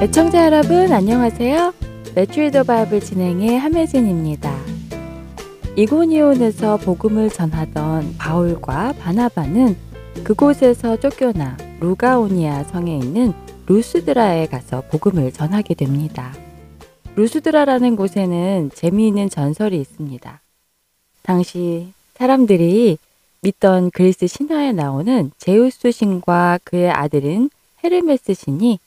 애청자 여러분 안녕하세요. 매트리더 바이블 진행의 함혜진입니다. 이고니온에서 복음을 전하던 바울과 바나바는 그곳에서 쫓겨나 루가오니아 성에 있는 루스드라에 가서 복음을 전하게 됩니다. 루스드라라는 곳에는 재미있는 전설이 있습니다. 당시 사람들이 믿던 그리스 신화에 나오는 제우스 신과 그의 아들인 헤르메스 신이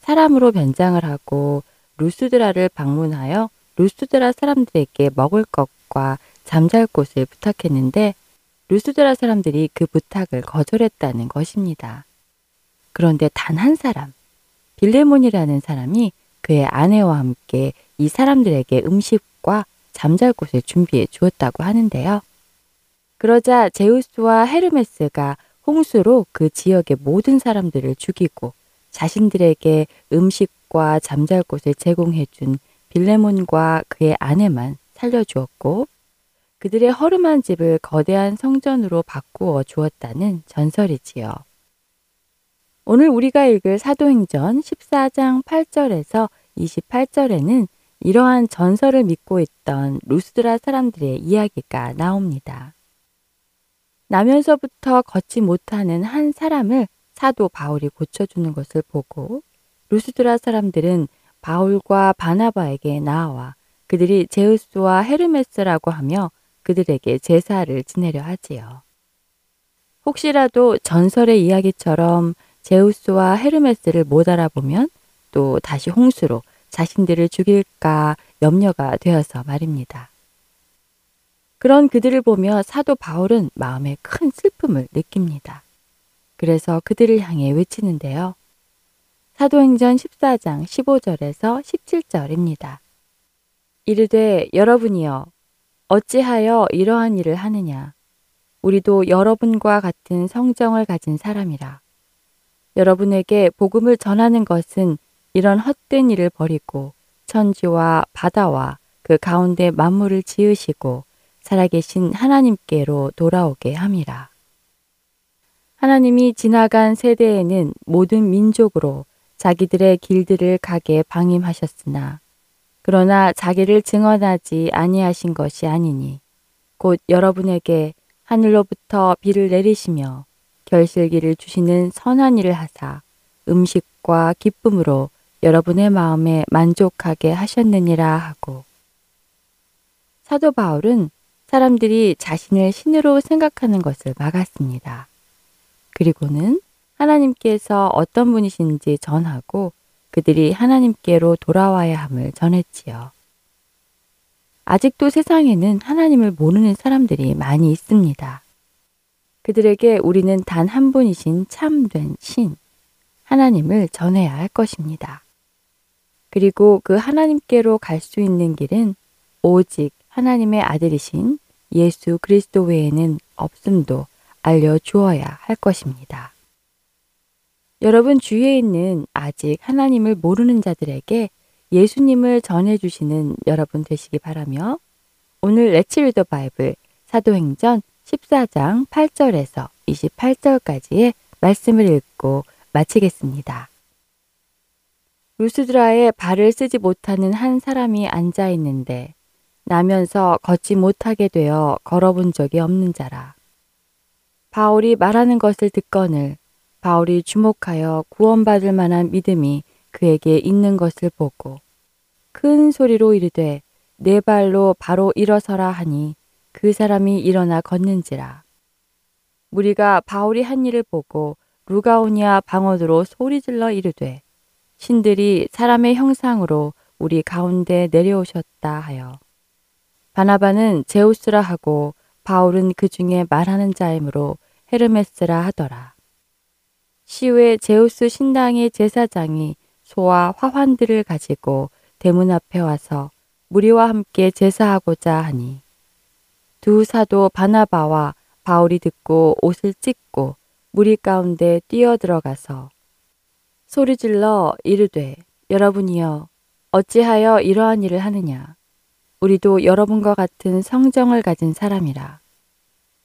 사람으로 변장을 하고 루스드라를 방문하여 루스드라 사람들에게 먹을 것과 잠잘 곳을 부탁했는데 루스드라 사람들이 그 부탁을 거절했다는 것입니다. 그런데 단 한 사람, 빌레몬이라는 사람이 그의 아내와 함께 이 사람들에게 음식과 잠잘 곳을 준비해 주었다고 하는데요. 그러자 제우스와 헤르메스가 홍수로 그 지역의 모든 사람들을 죽이고 자신들에게 음식과 잠잘 곳을 제공해 준 빌레몬과 그의 아내만 살려주었고 그들의 허름한 집을 거대한 성전으로 바꾸어 주었다는 전설이지요. 오늘 우리가 읽을 사도행전 14장 8절에서 28절에는 이러한 전설을 믿고 있던 루스드라 사람들의 이야기가 나옵니다. 나면서부터 걷지 못하는 한 사람을 사도 바울이 고쳐주는 것을 보고 루스드라 사람들은 바울과 바나바에게 나와 그들이 제우스와 헤르메스라고 하며 그들에게 제사를 지내려 하지요. 혹시라도 전설의 이야기처럼 제우스와 헤르메스를 못 알아보면 또 다시 홍수로 자신들을 죽일까 염려가 되어서 말입니다. 그런 그들을 보며 사도 바울은 마음에 큰 슬픔을 느낍니다. 그래서 그들을 향해 외치는데요. 사도행전 14장 15절에서 17절입니다. 이르되 여러분이여 어찌하여 이러한 일을 하느냐 우리도 여러분과 같은 성정을 가진 사람이라 여러분에게 복음을 전하는 것은 이런 헛된 일을 버리고 천지와 바다와 그 가운데 만물을 지으시고 살아계신 하나님께로 돌아오게 함이라. 하나님이 지나간 세대에는 모든 민족으로 자기들의 길들을 가게 방임하셨으나 그러나 자기를 증언하지 아니하신 것이 아니니 곧 여러분에게 하늘로부터 비를 내리시며 결실기를 주시는 선한 일을 하사 음식과 기쁨으로 여러분의 마음에 만족하게 하셨느니라 하고 사도 바울은 사람들이 자신을 신으로 생각하는 것을 막았습니다. 그리고는 하나님께서 어떤 분이신지 전하고 그들이 하나님께로 돌아와야 함을 전했지요. 아직도 세상에는 하나님을 모르는 사람들이 많이 있습니다. 그들에게 우리는 단 한 분이신 참된 신, 하나님을 전해야 할 것입니다. 그리고 그 하나님께로 갈 수 있는 길은 오직 하나님의 아들이신 예수 그리스도 외에는 없음도 알려주어야 할 것입니다. 여러분 주위에 있는 아직 하나님을 모르는 자들에게 예수님을 전해주시는 여러분 되시기 바라며 오늘 레츠 리더 바이블 사도행전 14장 8절에서 28절까지의 말씀을 읽고 마치겠습니다. 루스드라에 발을 쓰지 못하는 한 사람이 앉아 있는데 나면서 걷지 못하게 되어 걸어본 적이 없는 자라. 바울이 말하는 것을 듣거늘 바울이 주목하여 구원받을 만한 믿음이 그에게 있는 것을 보고 큰 소리로 이르되 내 발로 바로 일어서라 하니 그 사람이 일어나 걷는지라. 무리가 바울이 한 일을 보고 루가오니아 방언으로 소리질러 이르되 신들이 사람의 형상으로 우리 가운데 내려오셨다 하여 바나바는 제우스라 하고 바울은 그 중에 말하는 자이므로 헤르메스라 하더라. 시외 제우스 신당의 제사장이 소와 화환들을 가지고 대문 앞에 와서 무리와 함께 제사하고자 하니 두 사도 바나바와 바울이 듣고 옷을 찢고 무리 가운데 뛰어 들어가서 소리질러 이르되 여러분이여 어찌하여 이러한 일을 하느냐 우리도 여러분과 같은 성정을 가진 사람이라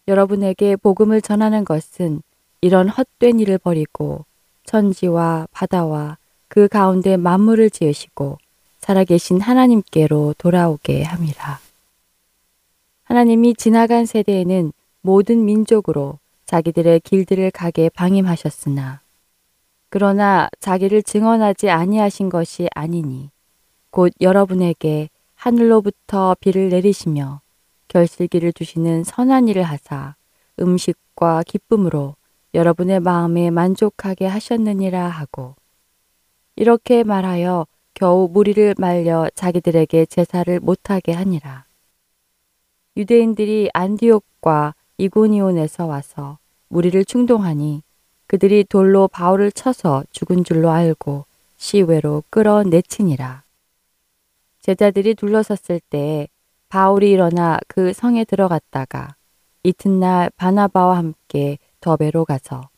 여러분에게 복음을 전하는 것은 이런 헛된 일을 버리고 천지와 바다와 그 가운데 만물을 지으시고 살아계신 하나님께로 돌아오게 함이라. 하나님이 지나간 세대에는 모든 민족으로 자기들의 길들을 가게 방임하셨으나 그러나 자기를 증언하지 아니하신 것이 아니니 곧 여러분에게 하늘로부터 비를 내리시며 결실기를 주시는 선한 일을 하사 음식과 기쁨으로 여러분의 마음에 만족하게 하셨느니라 하고 이렇게 말하여 겨우 무리를 말려 자기들에게 제사를 못하게 하니라. 유대인들이 안디옥과 이고니온에서 와서 무리를 충동하니 그들이 돌로 바울을 쳐서 죽은 줄로 알고 시외로 끌어내치니라. 제자들이 둘러섰을 때 바울이 일어나 그 성에 들어갔다가 이튿날 바나바와 함께 더베로 가서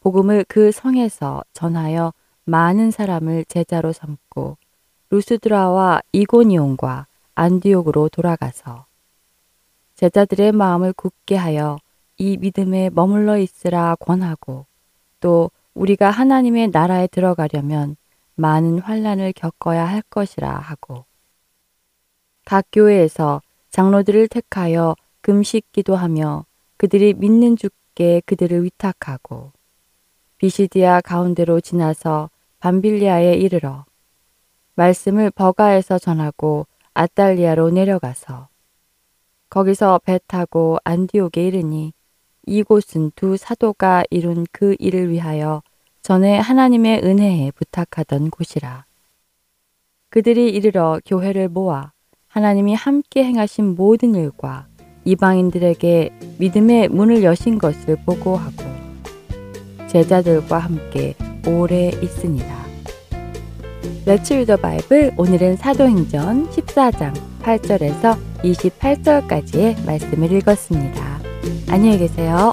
복음을 그 성에서 전하여 많은 사람을 제자로 삼고 루스드라와 이고니온과 안디옥으로 돌아가서 제자들의 마음을 굳게 하여 이 믿음에 머물러 있으라 권하고 또 우리가 하나님의 나라에 들어가려면 많은 환란을 겪어야 할 것이라 하고. 각 교회에서 장로들을 택하여 금식 기도하며 그들이 믿는 주께 그들을 위탁하고 비시디아 가운데로 지나서 밤빌리아에 이르러 말씀을 버가에서 전하고 아달리아로 내려가서 거기서 배 타고 안디옥에 이르니 이곳은 두 사도가 이룬 그 일을 위하여 전에 하나님의 은혜에 부탁하던 곳이라. 그들이 이르러 교회를 모아 하나님이 함께 행하신 모든 일과 이방인들에게 믿음의 문을 여신 것을 보고하고 제자들과 함께 오래 있으니라. 레츠 유더 바이블 오늘은 사도행전 14장 8절에서 28절까지의 말씀을 읽었습니다. 안녕히 계세요.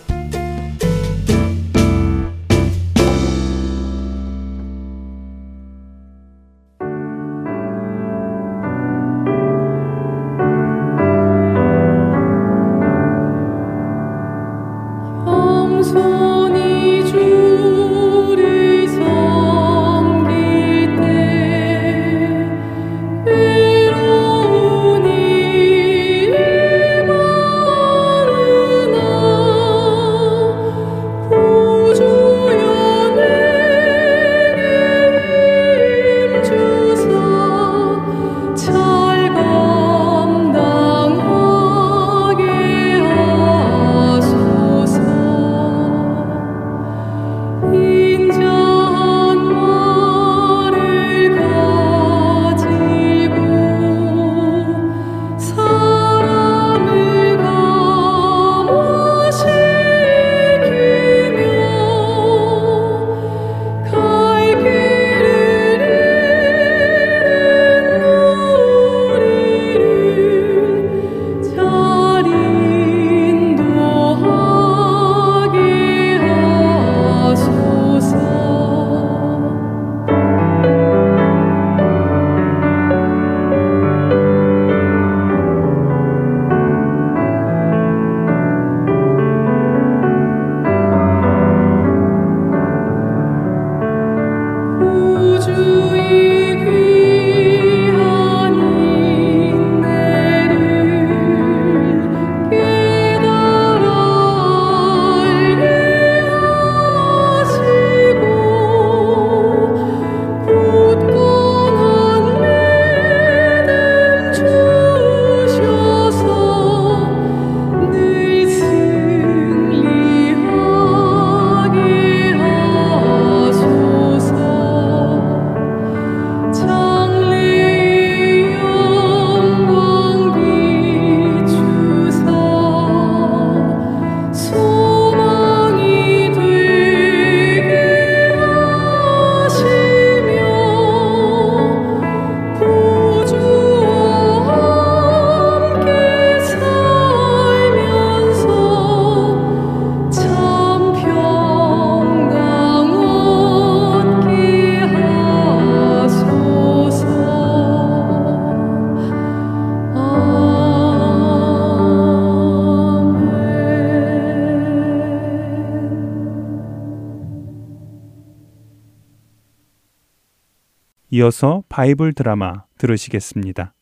이어서 바이블 드라마 들으시겠습니다.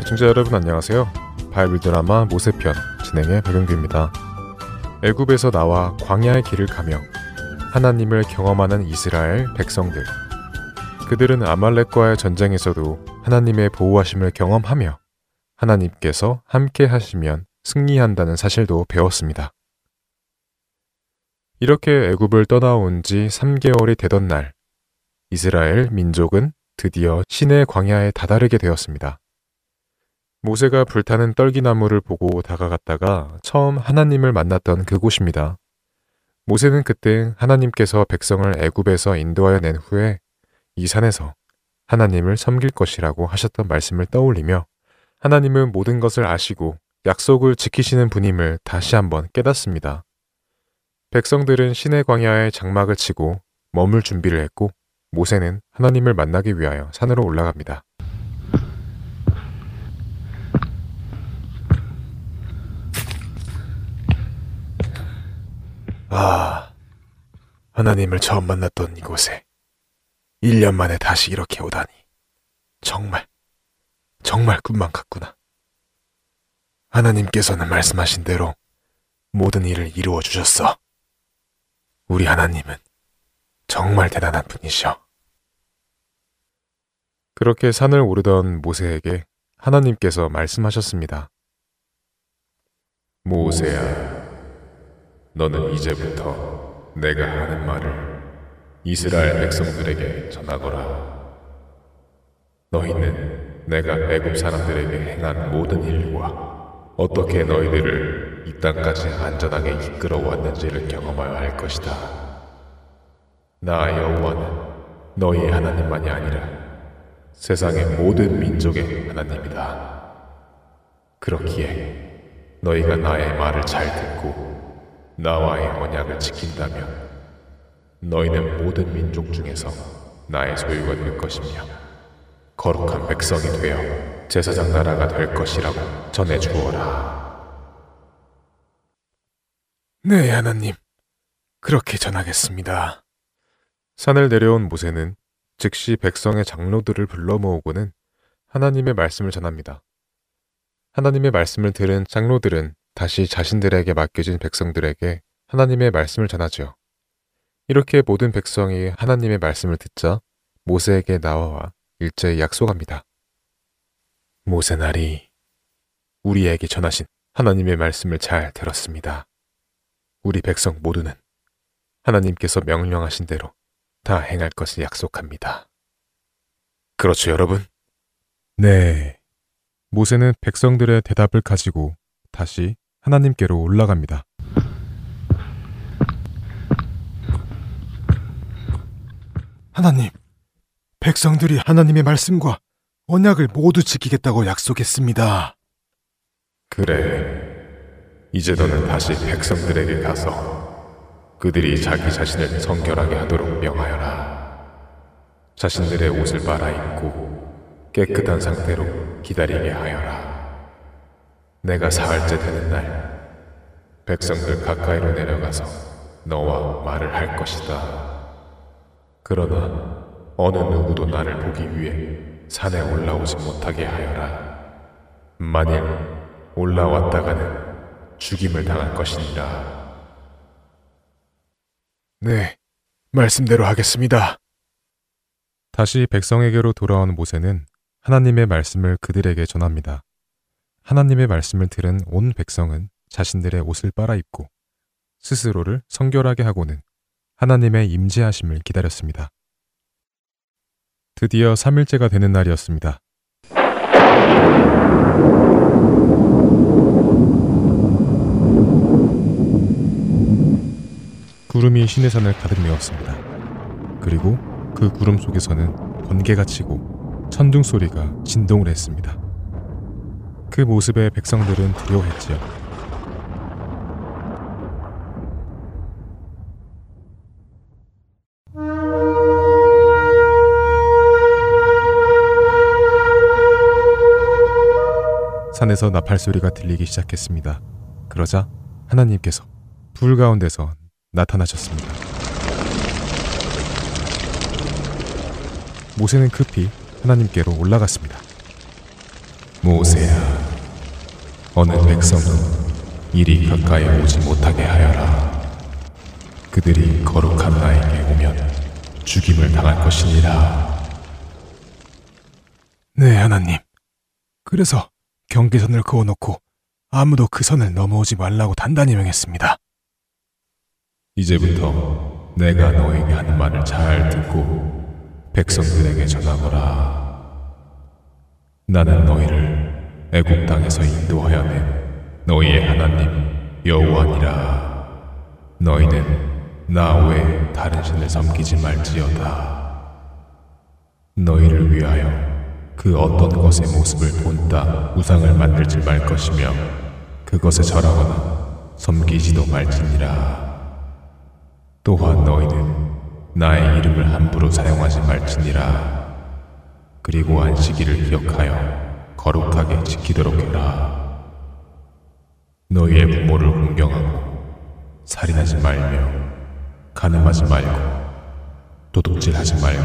애청자 여러분 안녕하세요. 바이블 드라마 모세편 진행의 박영규입니다. 애굽에서 나와 광야의 길을 가며 하나님을 경험하는 이스라엘 백성들. 그들은 아말렉과의 전쟁에서도 하나님의 보호하심을 경험하며 하나님께서 함께 하시면 승리한다는 사실도 배웠습니다. 이렇게 애굽을 떠나온 지 3개월이 되던 날, 이스라엘 민족은 드디어 신의 광야에 다다르게 되었습니다. 모세가 불타는 떨기나무를 보고 다가갔다가 처음 하나님을 만났던 그곳입니다. 모세는 그때 하나님께서 백성을 애굽에서 인도하여 낸 후에 이 산에서 하나님을 섬길 것이라고 하셨던 말씀을 떠올리며 하나님은 모든 것을 아시고 약속을 지키시는 분임을 다시 한번 깨닫습니다. 백성들은 신의 광야에 장막을 치고 머물 준비를 했고 모세는 하나님을 만나기 위하여 산으로 올라갑니다. 아, 하나님을 처음 만났던 이곳에 1년 만에 다시 이렇게 오다니. 정말, 정말 꿈만 같구나. 하나님께서는 말씀하신 대로 모든 일을 이루어 주셨어. 우리 하나님은 정말 대단한 분이셔. 그렇게 산을 오르던 모세에게 하나님께서 말씀하셨습니다. 모세야, 너는 이제부터 내가 하는 말을 이스라엘 백성들에게 전하거라. 너희는 내가 애굽 사람들에게 행한 모든 일과 어떻게 너희들을 이 땅까지 안전하게 이끌어 왔는지를 경험하여 할 것이다. 나 여호와는 너희의 하나님만이 아니라 세상의 모든 민족의 하나님이다. 그렇기에 너희가 나의 말을 잘 듣고 나와의 언약을 지킨다면 너희는 모든 민족 중에서 나의 소유가 될 것이며 거룩한 백성이 되어 제사장 나라가 될 것이라고 전해 주어라. 네, 하나님. 그렇게 전하겠습니다. 산을 내려온 모세는 즉시 백성의 장로들을 불러 모으고는 하나님의 말씀을 전합니다. 하나님의 말씀을 들은 장로들은 다시 자신들에게 맡겨진 백성들에게 하나님의 말씀을 전하죠. 이렇게 모든 백성이 하나님의 말씀을 듣자 모세에게 나와 일제히 약속합니다. 모세날이 우리에게 전하신 하나님의 말씀을 잘 들었습니다. 우리 백성 모두는 하나님께서 명령하신 대로 다 행할 것을 약속합니다. 그렇죠, 여러분? 네. 모세는 백성들의 대답을 가지고 다시 하나님께로 올라갑니다. 하나님, 백성들이 하나님의 말씀과 언약을 모두 지키겠다고 약속했습니다. 그래. 이제 너는 다시 백성들에게 가서 그들이 자기 자신을 성결하게 하도록 명하여라. 자신들의 옷을 빨아입고 깨끗한 상태로 기다리게 하여라. 내가 사흘째 되는 날, 백성들 가까이로 내려가서 너와 말을 할 것이다. 그러나 어느 누구도 나를 보기 위해 산에 올라오지 못하게 하여라. 만일 올라왔다가는 죽임을 당할 것이니라. 네, 말씀대로 하겠습니다. 다시 백성에게로 돌아온 모세는 하나님의 말씀을 그들에게 전합니다. 하나님의 말씀을 들은 온 백성은 자신들의 옷을 빨아입고 스스로를 성결하게 하고는 하나님의 임재하심을 기다렸습니다. 드디어 3일째가 되는 날이었습니다. 구름이 시내산을 가득 메웠습니다. 그리고 그 구름 속에서는 번개가 치고 천둥 소리가 진동을 했습니다. 그 모습에 백성들은 두려워했지요. 산에서 나팔 소리가 들리기 시작했습니다. 그러자 하나님께서 불 가운데서 나타나셨습니다. 모세는 급히 하나님께로 올라갔습니다. 모세야, 어느 백성은 이리 가까이 오지 못하게 하여라. 그들이 거룩한 나에게 오면 죽임을 당할 것이니라. 네, 하나님. 그래서 경계선을 그어놓고 아무도 그 선을 넘어오지 말라고 단단히 명했습니다. 이제부터 내가 너에게 하는 말을 잘 듣고 백성들에게 전하거라. 나는 너희를 애굽 땅에서 인도하여 낸 너희의 하나님 여호와니라. 너희는 나 외에 다른 신을 섬기지 말지어다. 너희를 위하여 그 어떤 것의 모습을 본따 우상을 만들지 말 것이며 그것에 절하거나 섬기지도 말지니라. 또한 너희는 나의 이름을 함부로 사용하지 말지니라. 그리고 안식일을 기억하여 거룩하게 지키도록 해라. 너희의 부모를 공경하고 살인하지 말며 가늠하지 말고 도둑질하지 말고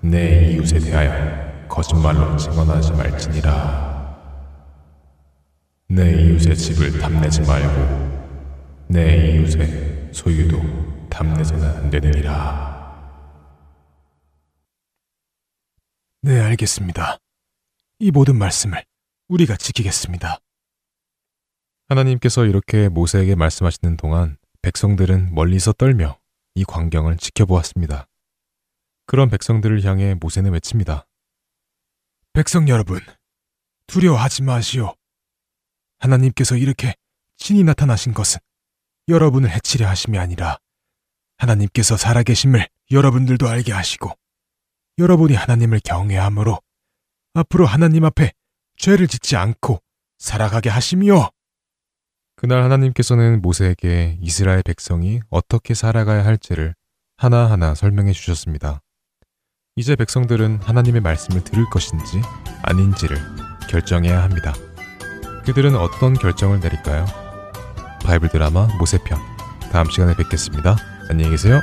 내 이웃에 대하여 거짓말로 증언하지 말지니라. 내 이웃의 집을 탐내지 말고 내 이웃의 소유도 탐내서는 안 되느니라. 네, 알겠습니다. 이 모든 말씀을 우리가 지키겠습니다. 하나님께서 이렇게 모세에게 말씀하시는 동안 백성들은 멀리서 떨며 이 광경을 지켜보았습니다. 그런 백성들을 향해 모세는 외칩니다. 백성 여러분, 두려워하지 마시오. 하나님께서 이렇게 친히 나타나신 것은 여러분을 해치려 하심이 아니라 하나님께서 살아계심을 여러분들도 알게 하시고 여러분이 하나님을 경외함으로 앞으로 하나님 앞에 죄를 짓지 않고 살아가게 하심이요. 그날 하나님께서는 모세에게 이스라엘 백성이 어떻게 살아가야 할지를 하나하나 설명해 주셨습니다. 이제 백성들은 하나님의 말씀을 들을 것인지 아닌지를 결정해야 합니다. 그들은 어떤 결정을 내릴까요? 바이블 드라마 모세편 다음 시간에 뵙겠습니다. 안녕히 계세요.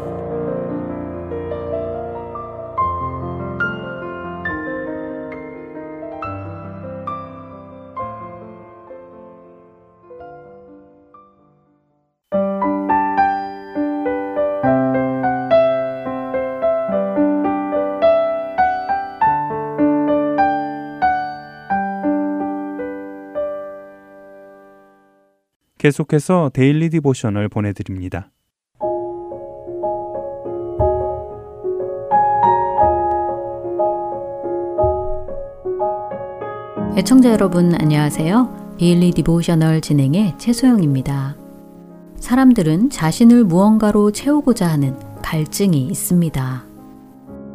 계속해서 Daily Devotional 보내드립니다. 애청자 여러분 안녕하세요. Daily Devotional 진행의 최소영입니다. 사람들은 자신을 무언가로 채우고자 하는 갈증이 있습니다.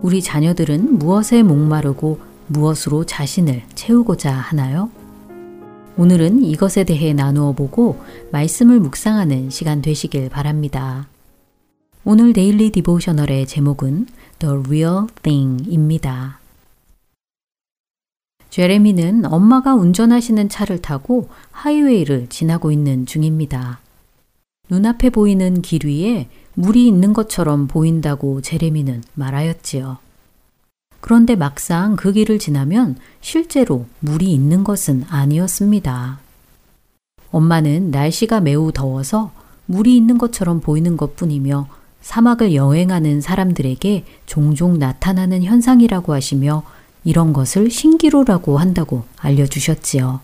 우리 자녀들은 무엇에 목마르고 무엇으로 자신을 채우고자 하나요? 오늘은 이것에 대해 나누어 보고 말씀을 묵상하는 시간 되시길 바랍니다. 오늘 Daily Devotional의 제목은 The Real Thing입니다. 제레미는 엄마가 운전하시는 차를 타고 하이웨이를 지나고 있는 중입니다. 눈앞에 보이는 길 위에 물이 있는 것처럼 보인다고 제레미는 말하였지요. 그런데 막상 그 길을 지나면 실제로 물이 있는 것은 아니었습니다. 엄마는 날씨가 매우 더워서 물이 있는 것처럼 보이는 것 뿐이며 사막을 여행하는 사람들에게 종종 나타나는 현상이라고 하시며 이런 것을 신기루라고 한다고 알려주셨지요.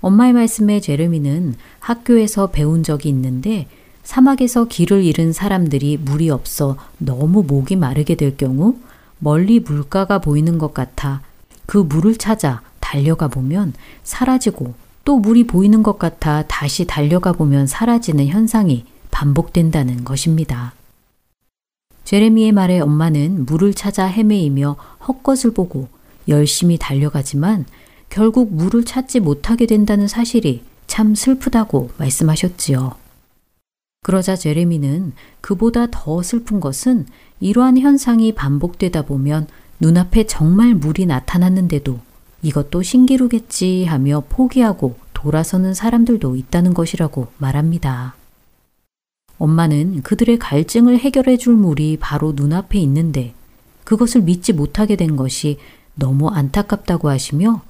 엄마의 말씀에 제르미는 학교에서 배운 적이 있는데 사막에서 길을 잃은 사람들이 물이 없어 너무 목이 마르게 될 경우 멀리 물가가 보이는 것 같아 그 물을 찾아 달려가 보면 사라지고 또 물이 보이는 것 같아 다시 달려가 보면 사라지는 현상이 반복된다는 것입니다. 제레미의 말에 엄마는 물을 찾아 헤매이며 헛것을 보고 열심히 달려가지만 결국 물을 찾지 못하게 된다는 사실이 참 슬프다고 말씀하셨지요. 그러자 제레미는 그보다 더 슬픈 것은 이러한 현상이 반복되다 보면 눈앞에 정말 물이 나타났는데도 이것도 신기루겠지 하며 포기하고 돌아서는 사람들도 있다는 것이라고 말합니다. 엄마는 그들의 갈증을 해결해 줄 물이 바로 눈앞에 있는데 그것을 믿지 못하게 된 것이 너무 안타깝다고 하시며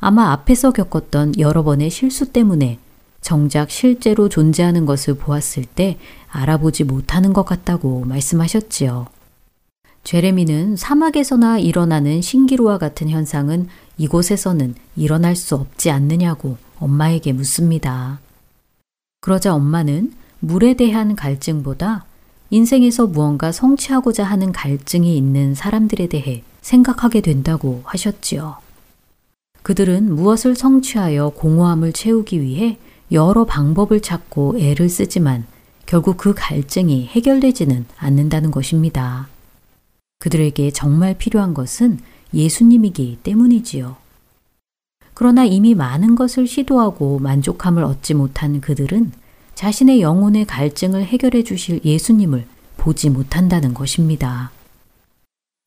아마 앞에서 겪었던 여러 번의 실수 때문에 정작 실제로 존재하는 것을 보았을 때 알아보지 못하는 것 같다고 말씀하셨지요. 제레미는 사막에서나 일어나는 신기루와 같은 현상은 이곳에서는 일어날 수 없지 않느냐고 엄마에게 묻습니다. 그러자 엄마는 물에 대한 갈증보다 인생에서 무언가 성취하고자 하는 갈증이 있는 사람들에 대해 생각하게 된다고 하셨지요. 그들은 무엇을 성취하여 공허함을 채우기 위해 여러 방법을 찾고 애를 쓰지만 결국 그 갈증이 해결되지는 않는다는 것입니다. 그들에게 정말 필요한 것은 예수님이기 때문이지요. 그러나 이미 많은 것을 시도하고 만족함을 얻지 못한 그들은 자신의 영혼의 갈증을 해결해 주실 예수님을 보지 못한다는 것입니다.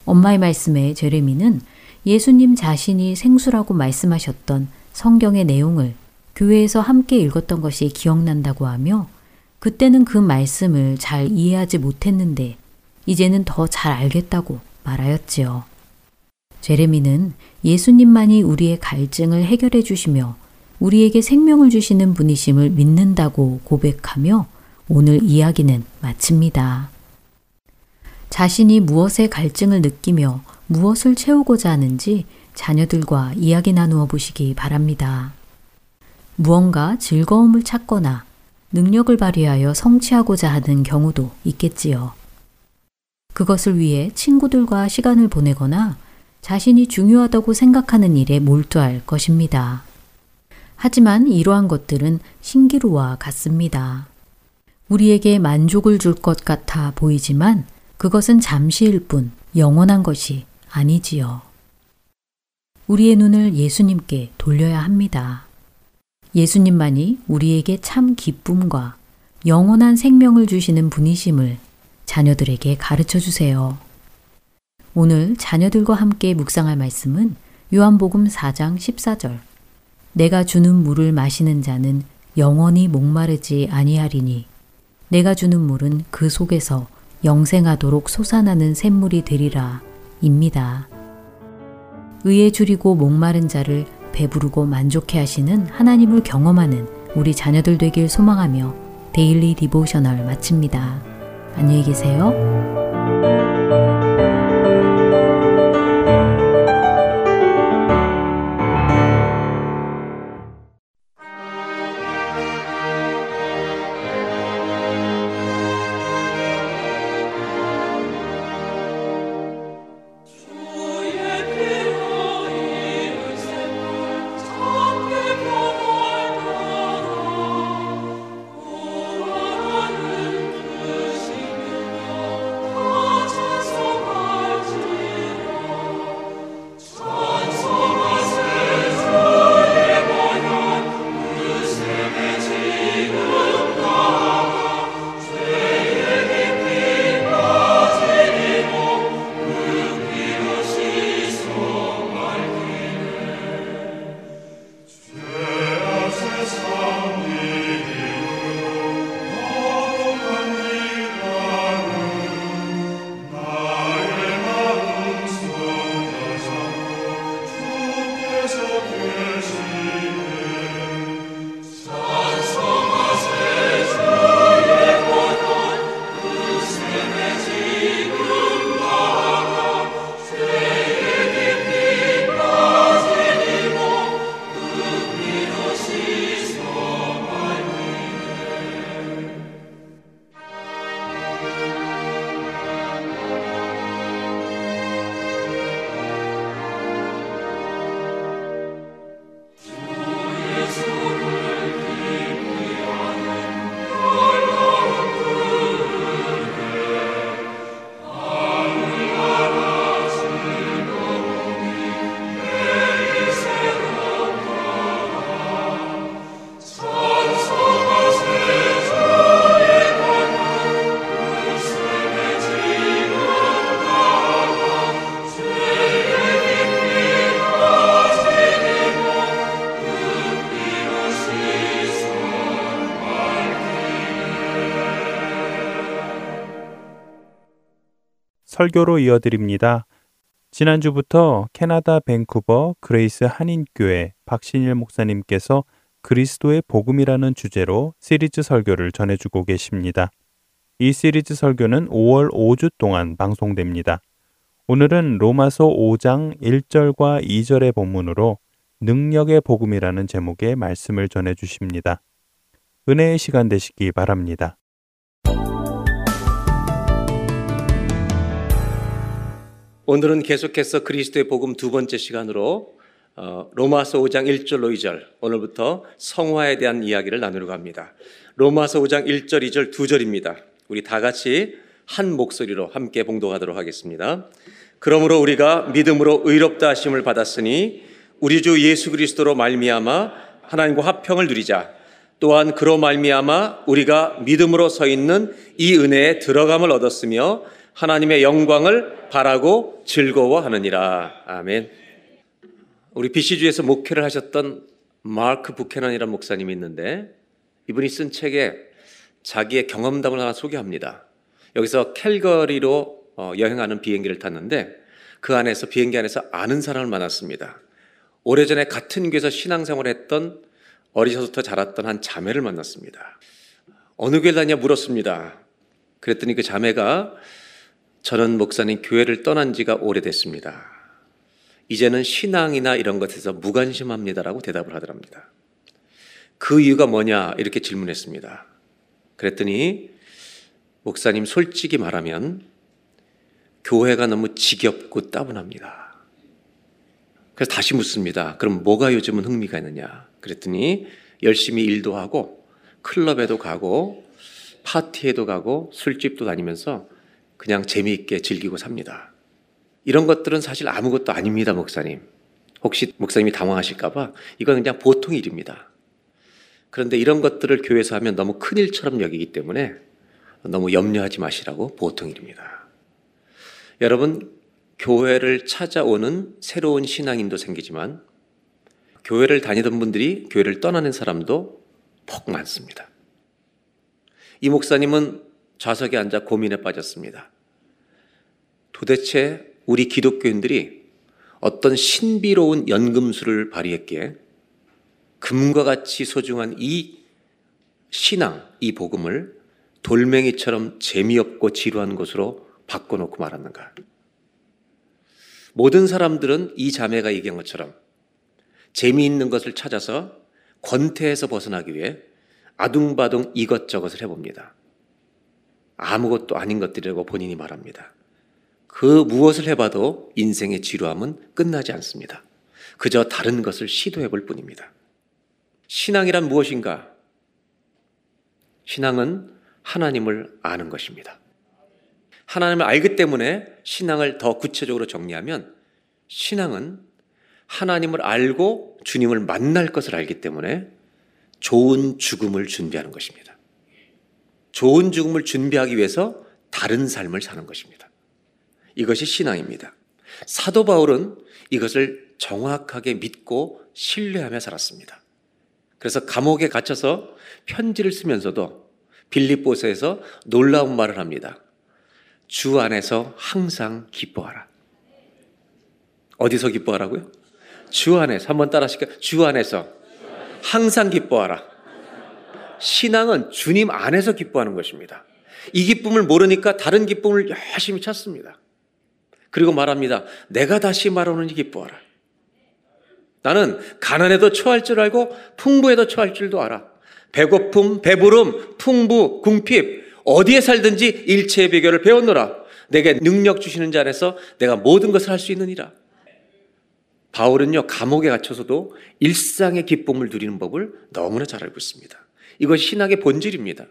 엄마의 말씀에 제레미는 예수님 자신이 생수라고 말씀하셨던 성경의 내용을 교회에서 함께 읽었던 것이 기억난다고 하며 그때는 그 말씀을 잘 이해하지 못했는데 이제는 더 잘 알겠다고 말하였지요. 제레미는 예수님만이 우리의 갈증을 해결해 주시며 우리에게 생명을 주시는 분이심을 믿는다고 고백하며 오늘 이야기는 마칩니다. 자신이 무엇에 갈증을 느끼며 무엇을 채우고자 하는지 자녀들과 이야기 나누어 보시기 바랍니다. 무언가 즐거움을 찾거나 능력을 발휘하여 성취하고자 하는 경우도 있겠지요. 그것을 위해 친구들과 시간을 보내거나 자신이 중요하다고 생각하는 일에 몰두할 것입니다. 하지만 이러한 것들은 신기루와 같습니다. 우리에게 만족을 줄 것 같아 보이지만 그것은 잠시일 뿐 영원한 것이 아니지요. 우리의 눈을 예수님께 돌려야 합니다. 예수님만이 우리에게 참 기쁨과 영원한 생명을 주시는 분이심을 자녀들에게 가르쳐 주세요. 오늘 자녀들과 함께 묵상할 말씀은 요한복음 4장 14절. 내가 주는 물을 마시는 자는 영원히 목마르지 아니하리니 내가 주는 물은 그 속에서 영생하도록 솟아나는 샘물이 되리라 입니다. 의에 주리고 목마른 자를 배부르고 만족해 하시는 하나님을 경험하는 우리 자녀들 되길 소망하며 Daily Devotional 마칩니다. 안녕히 계세요. 설교로 이어드립니다. 지난주부터 캐나다 밴쿠버 그레이스 한인교회 박신일 목사님께서 그리스도의 복음이라는 주제로 시리즈 설교를 전해주고 계십니다. 이 시리즈 설교는 5월 5주 동안 방송됩니다. 오늘은 로마서 5장 1절과 2절의 본문으로 능력의 복음이라는 제목의 말씀을 전해 주십니다. 은혜의 시간 되시기 바랍니다. 오늘은 계속해서 그리스도의 복음 두 번째 시간으로 어, 로마서 5장 1절로 2절 오늘부터 성화에 대한 이야기를 나누려고 합니다. 로마서 5장 1절, 2절 두 절입니다. 우리 다 같이 한 목소리로 함께 봉독하도록 하겠습니다. 그러므로 우리가 믿음으로 의롭다 하심을 받았으니 우리 주 예수 그리스도로 말미암아 하나님과 화평을 누리자. 또한 그로 말미암아 우리가 믿음으로 서 있는 이 은혜에 들어감을 얻었으며 하나님의 영광을 바라고 즐거워하느니라. 아멘. 우리 BC주에서 목회를 하셨던 마크 부캐넌이라는 목사님이 있는데 이분이 쓴 책에 자기의 경험담을 하나 소개합니다. 여기서 캘거리로 어, 여행하는 비행기를 탔는데 그 안에서 비행기 안에서 아는 사람을 만났습니다. 오래전에 같은 교회에서 신앙생활을 했던 어리서부터 자랐던 한 자매를 만났습니다. 어느 교회 다냐 물었습니다. 그랬더니 그 자매가 저는 목사님 교회를 떠난 지가 오래됐습니다. 이제는 신앙이나 이런 것에서 무관심합니다라고 대답을 하더랍니다. 그 이유가 뭐냐 이렇게 질문했습니다. 그랬더니 목사님 솔직히 말하면 교회가 너무 지겹고 따분합니다. 그래서 다시 묻습니다. 그럼 뭐가 요즘은 흥미가 있느냐? 그랬더니 열심히 일도 하고 클럽에도 가고 파티에도 가고 술집도 다니면서 그냥 재미있게 즐기고 삽니다. 이런 것들은 사실 아무것도 아닙니다, 목사님. 혹시 목사님이 당황하실까봐 이건 그냥 보통 일입니다. 그런데 이런 것들을 교회에서 하면 너무 큰 일처럼 여기기 때문에 너무 염려하지 마시라고 보통 일입니다. 여러분, 교회를 찾아오는 새로운 신앙인도 생기지만 교회를 다니던 분들이 교회를 떠나는 사람도 폭 많습니다. 이 목사님은 좌석에 앉아 고민에 빠졌습니다. 도대체 우리 기독교인들이 어떤 신비로운 연금술을 발휘했기에 금과 같이 소중한 이 신앙, 이 복음을 돌멩이처럼 재미없고 지루한 것으로 바꿔놓고 말았는가? 모든 사람들은 이 자매가 얘기한 것처럼 재미있는 것을 찾아서 권태에서 벗어나기 위해 아둥바둥 이것저것을 해봅니다. 아무것도 아닌 것들이라고 본인이 말합니다. 그 무엇을 해봐도 인생의 지루함은 끝나지 않습니다. 그저 다른 것을 시도해 볼 뿐입니다. 신앙이란 무엇인가? 신앙은 하나님을 아는 것입니다. 하나님을 알기 때문에 신앙을 더 구체적으로 정리하면 신앙은 하나님을 알고 주님을 만날 것을 알기 때문에 좋은 죽음을 준비하는 것입니다. 좋은 죽음을 준비하기 위해서 다른 삶을 사는 것입니다. 이것이 신앙입니다. 사도 바울은 이것을 정확하게 믿고 신뢰하며 살았습니다. 그래서 감옥에 갇혀서 편지를 쓰면서도 빌립보서에서 놀라운 말을 합니다. 주 안에서 항상 기뻐하라. 어디서 기뻐하라고요? 주 안에서 한번 따라 하실까요? 주 안에서 항상 기뻐하라. 신앙은 주님 안에서 기뻐하는 것입니다. 이 기쁨을 모르니까 다른 기쁨을 열심히 찾습니다. 그리고 말합니다. 내가 다시 말하노니 기뻐하라. 나는 가난에도 처할 줄 알고 풍부에도 처할 줄도 알아. 배고픔, 배부름, 풍부, 궁핍 어디에 살든지 일체의 비결을 배웠노라. 내게 능력 주시는 자 안에서 내가 모든 것을 할 수 있느니라. 바울은요, 감옥에 갇혀서도 일상의 기쁨을 누리는 법을 너무나 잘 알고 있습니다. 이것이 신학의 본질입니다.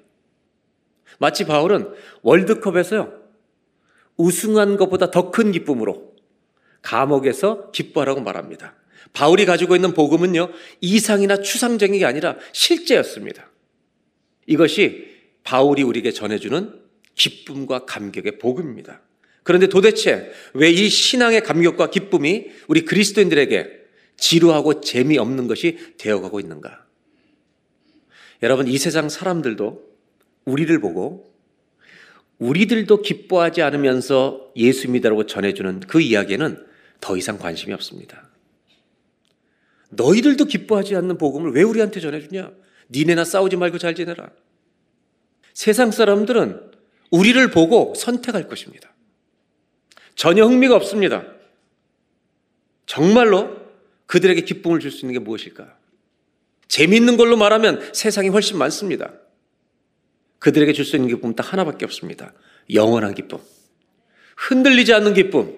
마치 바울은 월드컵에서요, 우승한 것보다 더 큰 기쁨으로 감옥에서 기뻐하라고 말합니다. 바울이 가지고 있는 복음은요, 이상이나 추상적인 게 아니라 실제였습니다. 이것이 바울이 우리에게 전해주는 기쁨과 감격의 복음입니다. 그런데 도대체 왜 이 신앙의 감격과 기쁨이 우리 그리스도인들에게 지루하고 재미없는 것이 되어가고 있는가? 여러분, 이 세상 사람들도 우리를 보고 우리들도 기뻐하지 않으면서 예수 믿으라고 전해주는 그 이야기에는 더 이상 관심이 없습니다. 너희들도 기뻐하지 않는 복음을 왜 우리한테 전해주냐? 니네나 싸우지 말고 잘 지내라. 세상 사람들은 우리를 보고 선택할 것입니다. 전혀 흥미가 없습니다. 정말로 그들에게 기쁨을 줄 수 있는 게 무엇일까? 재미있는 걸로 말하면 세상이 훨씬 많습니다. 그들에게 줄 수 있는 기쁨은 딱 하나밖에 없습니다. 영원한 기쁨. 흔들리지 않는 기쁨.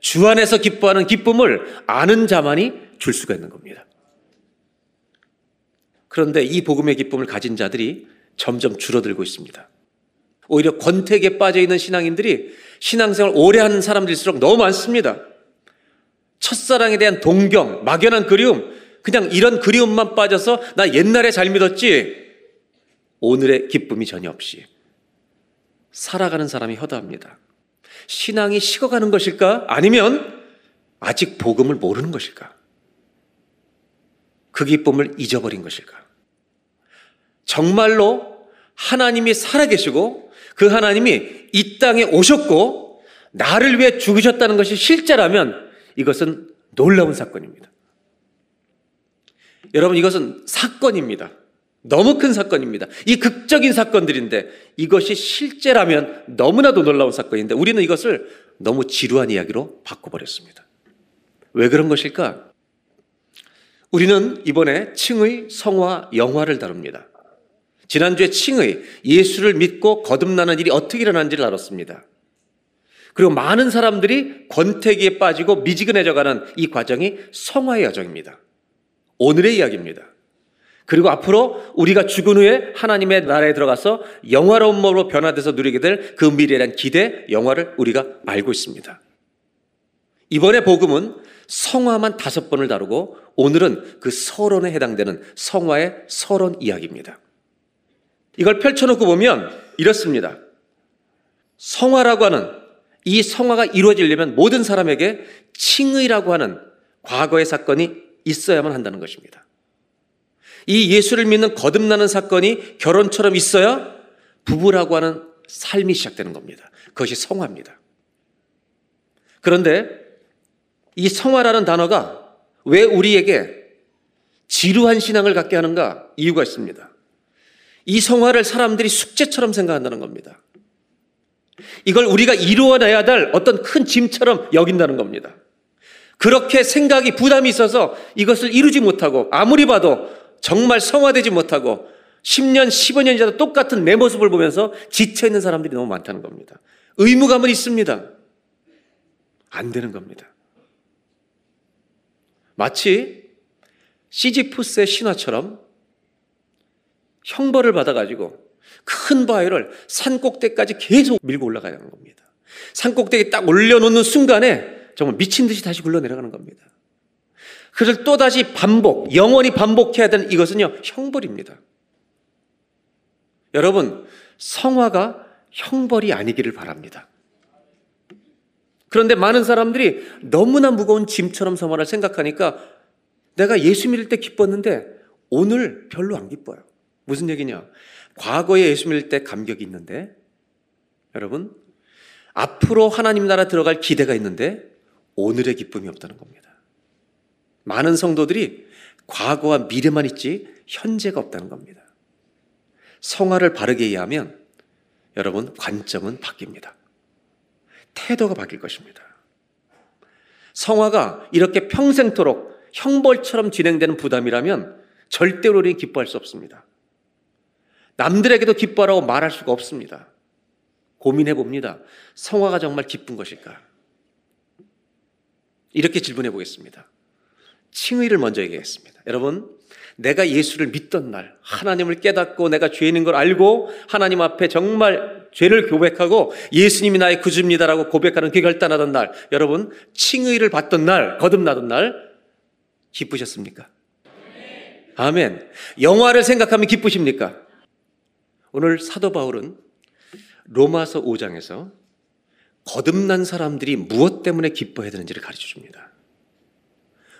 주 안에서 기뻐하는 기쁨을 아는 자만이 줄 수가 있는 겁니다. 그런데 이 복음의 기쁨을 가진 자들이 점점 줄어들고 있습니다. 오히려 권태기에 빠져 있는 신앙인들이 신앙생활 오래 하는 사람들일수록 너무 많습니다. 첫사랑에 대한 동경, 막연한 그리움, 그냥 이런 그리움만 빠져서 나 옛날에 잘 믿었지. 오늘의 기쁨이 전혀 없이 살아가는 사람이 허다합니다. 신앙이 식어가는 것일까? 아니면 아직 복음을 모르는 것일까? 그 기쁨을 잊어버린 것일까? 정말로 하나님이 살아계시고 그 하나님이 이 땅에 오셨고 나를 위해 죽으셨다는 것이 실제라면 이것은 놀라운 사건입니다. 여러분 이것은 사건입니다. 너무 큰 사건입니다. 이 극적인 사건들인데 이것이 실제라면 너무나도 놀라운 사건인데 우리는 이것을 너무 지루한 이야기로 바꿔버렸습니다. 왜 그런 것일까? 우리는 이번에 칭의 성화 영화를 다룹니다. 지난주에 칭의 예수를 믿고 거듭나는 일이 어떻게 일어난지를 알았습니다. 그리고 많은 사람들이 권태기에 빠지고 미지근해져가는 이 과정이 성화의 여정입니다. 오늘의 이야기입니다. 그리고 앞으로 우리가 죽은 후에 하나님의 나라에 들어가서 영화로운 몸으로 변화돼서 누리게 될 그 미래에 대한 기대, 영화를 우리가 알고 있습니다. 이번에 복음은 성화만 다섯 번을 다루고 오늘은 그 서론에 해당되는 성화의 서론 이야기입니다. 이걸 펼쳐놓고 보면 이렇습니다. 성화라고 하는 이 성화가 이루어지려면 모든 사람에게 칭의라고 하는 과거의 사건이 있어야만 한다는 것입니다. 이 예수를 믿는 거듭나는 사건이 결혼처럼 있어야 부부라고 하는 삶이 시작되는 겁니다. 그것이 성화입니다. 그런데 이 성화라는 단어가 왜 우리에게 지루한 신앙을 갖게 하는가 이유가 있습니다. 이 성화를 사람들이 숙제처럼 생각한다는 겁니다. 이걸 우리가 이루어내야 될 어떤 큰 짐처럼 여긴다는 겁니다. 그렇게 생각이 부담이 있어서 이것을 이루지 못하고 아무리 봐도 정말 성화되지 못하고 10년, 15년 지나도 똑같은 내 모습을 보면서 지쳐있는 사람들이 너무 많다는 겁니다. 의무감은 있습니다. 안 되는 겁니다. 마치 시지푸스의 신화처럼 형벌을 받아가지고 큰 바위를 산 꼭대기까지 계속 밀고 올라가는 겁니다. 산 꼭대기 딱 올려놓는 순간에 정말 미친 듯이 다시 굴러 내려가는 겁니다. 그를 또다시 반복, 영원히 반복해야 되는 이것은요, 형벌입니다. 여러분, 성화가 형벌이 아니기를 바랍니다. 그런데 많은 사람들이 너무나 무거운 짐처럼 성화를 생각하니까 내가 예수 믿을 때 기뻤는데 오늘 별로 안 기뻐요. 무슨 얘기냐? 과거에 예수 믿을 때 감격이 있는데 여러분 앞으로 하나님 나라 들어갈 기대가 있는데 오늘의 기쁨이 없다는 겁니다. 많은 성도들이 과거와 미래만 있지 현재가 없다는 겁니다. 성화를 바르게 이해하면 여러분 관점은 바뀝니다. 태도가 바뀔 것입니다. 성화가 이렇게 평생토록 형벌처럼 진행되는 부담이라면 절대로 우리는 기뻐할 수 없습니다. 남들에게도 기뻐하라고 말할 수가 없습니다. 고민해 봅니다. 성화가 정말 기쁜 것일까? 이렇게 질문해 보겠습니다. 칭의를 먼저 얘기했습니다. 여러분, 내가 예수를 믿던 날, 하나님을 깨닫고 내가 죄인인 걸 알고 하나님 앞에 정말 죄를 고백하고 예수님이 나의 구주입니다라고 고백하는 그 결단하던 날, 여러분, 칭의를 받던 날, 거듭나던 날, 기쁘셨습니까? 아멘. 영화를 생각하면 기쁘십니까? 오늘 사도 바울은 로마서 5장에서 거듭난 사람들이 무엇 때문에 기뻐해야 되는지를 가르쳐 줍니다.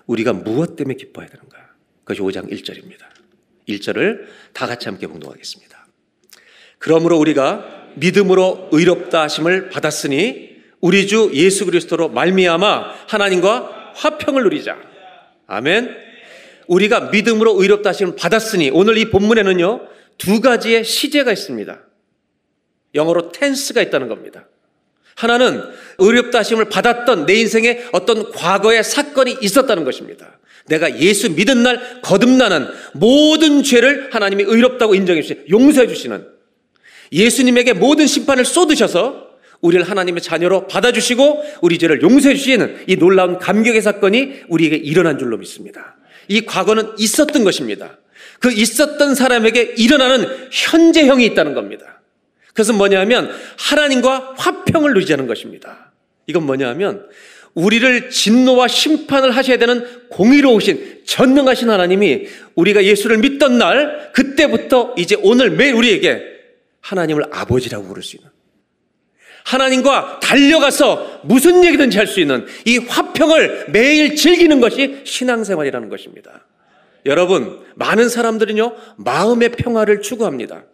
우리가 무엇 때문에 기뻐해야 되는가? 그것이 5장 1절입니다. 1절을 다 같이 함께 봉독하겠습니다. 그러므로 우리가 믿음으로 의롭다 하심을 받았으니 우리 주 예수 그리스도로 말미암아 하나님과 화평을 누리자. 아멘. 우리가 믿음으로 의롭다 하심을 받았으니 오늘 이 본문에는요. 두 가지의 시제가 있습니다. 영어로 텐스가 있다는 겁니다. 하나는 의롭다 하심을 받았던 내 인생에 어떤 과거의 사건이 있었다는 것입니다. 내가 예수 믿은 날 거듭나는 모든 죄를 하나님이 의롭다고 인정해 주시 용서해 주시는 예수님에게 모든 심판을 쏟으셔서 우리를 하나님의 자녀로 받아주시고 우리 죄를 용서해 주시는 이 놀라운 감격의 사건이 우리에게 일어난 줄로 믿습니다. 이 과거는 있었던 것입니다. 그 있었던 사람에게 일어나는 현재형이 있다는 겁니다. 그것은 뭐냐면 하나님과 화평을 누리자는 것입니다. 이건 뭐냐면 우리를 진노와 심판을 하셔야 되는 공의로우신 전능하신 하나님이 우리가 예수를 믿던 날 그때부터 이제 오늘 매일 우리에게 하나님을 아버지라고 부를 수 있는 하나님과 달려가서 무슨 얘기든지 할 수 있는 이 화평을 매일 즐기는 것이 신앙생활이라는 것입니다. 여러분, 많은 사람들은요, 마음의 평화를 추구합니다.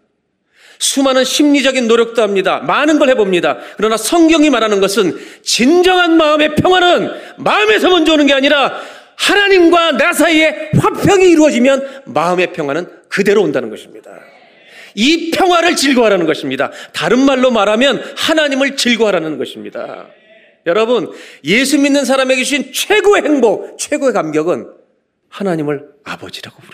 수많은 심리적인 노력도 합니다. 많은 걸 해봅니다. 그러나 성경이 말하는 것은 진정한 마음의 평화는 마음에서 먼저 오는 게 아니라 하나님과 나 사이에 화평이 이루어지면 마음의 평화는 그대로 온다는 것입니다. 이 평화를 즐거워하라는 것입니다. 다른 말로 말하면 하나님을 즐거워하라는 것입니다. 여러분, 예수 믿는 사람에게 주신 최고의 행복, 최고의 감격은 하나님을 아버지라고 있는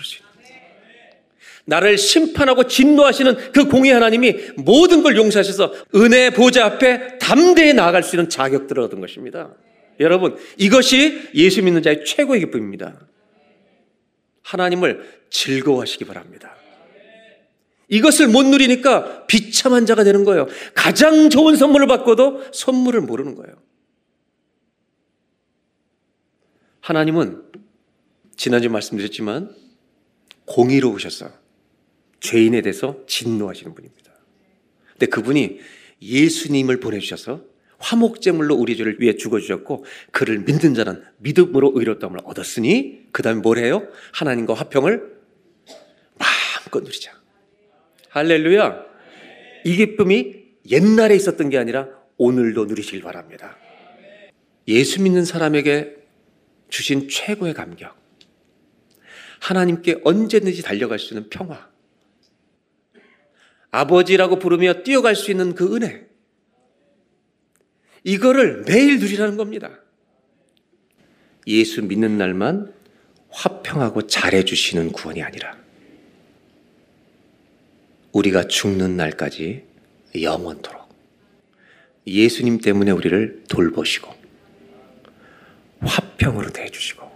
나를 심판하고 진노하시는 그 공의 하나님이 모든 걸 용서하셔서 은혜 보좌 앞에 담대히 나아갈 수 있는 자격들을 얻은 것입니다. 여러분, 이것이 예수 믿는 자의 최고의 기쁨입니다. 하나님을 즐거워하시기 바랍니다. 이것을 못 누리니까 비참한 자가 되는 거예요. 가장 좋은 선물을 받고도 선물을 모르는 거예요. 하나님은 지난주 말씀드렸지만 공의로우셔서 죄인에 대해서 진노하시는 분입니다. 근데 그분이 예수님을 보내주셔서 화목제물로 우리 죄를 위해 죽어주셨고 그를 믿는 자는 믿음으로 의롭다함을 얻었으니 그 다음에 뭘 해요? 하나님과 화평을 마음껏 누리자. 할렐루야. 이 기쁨이 옛날에 있었던 게 아니라 오늘도 누리시길 바랍니다. 예수 믿는 사람에게 주신 최고의 감격. 하나님께 언제든지 달려갈 수 있는 평화. 아버지라고 부르며 뛰어갈 수 있는 그 은혜. 이거를 매일 누리라는 겁니다. 예수 믿는 날만 화평하고 잘해주시는 구원이 아니라 우리가 죽는 날까지 영원토록 예수님 때문에 우리를 돌보시고 화평으로 대해주시고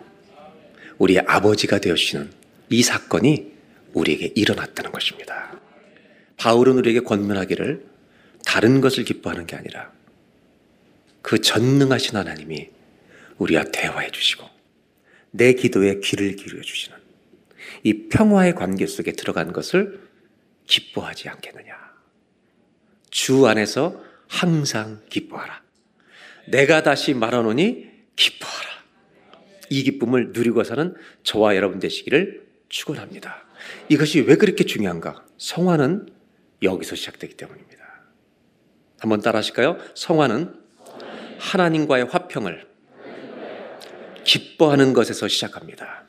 우리의 아버지가 되어주시는 이 사건이 우리에게 일어났다는 것입니다. 바울은 우리에게 권면하기를 다른 것을 기뻐하는 게 아니라 그 전능하신 하나님이 우리와 대화해 주시고 내 기도에 귀를 기울여 주시는 이 평화의 관계 속에 들어간 것을 기뻐하지 않겠느냐. 주 안에서 항상 기뻐하라. 내가 다시 말하노니 기뻐하라. 이 기쁨을 누리고 사는 저와 여러분 되시기를 축원합니다. 이것이 왜 그렇게 중요한가? 성화는 여기서 시작되기 때문입니다. 한번 따라 하실까요? 성화는 하나님과의 화평을 기뻐하는 것에서 시작합니다.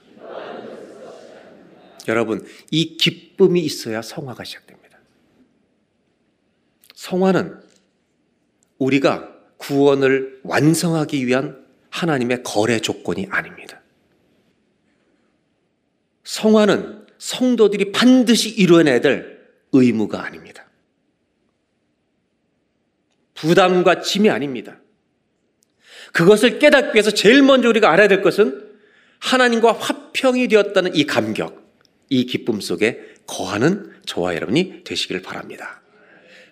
여러분, 이 기쁨이 있어야 성화가 시작됩니다. 성화는 우리가 구원을 완성하기 위한 하나님의 거래 조건이 아닙니다. 성화는 성도들이 반드시 이루어내야 될 의무가 아닙니다. 부담과 짐이 아닙니다. 그것을 깨닫기 위해서 제일 먼저 우리가 알아야 될 것은 하나님과 화평이 되었다는 이 감격, 이 기쁨 속에 거하는 저와 여러분이 되시기를 바랍니다.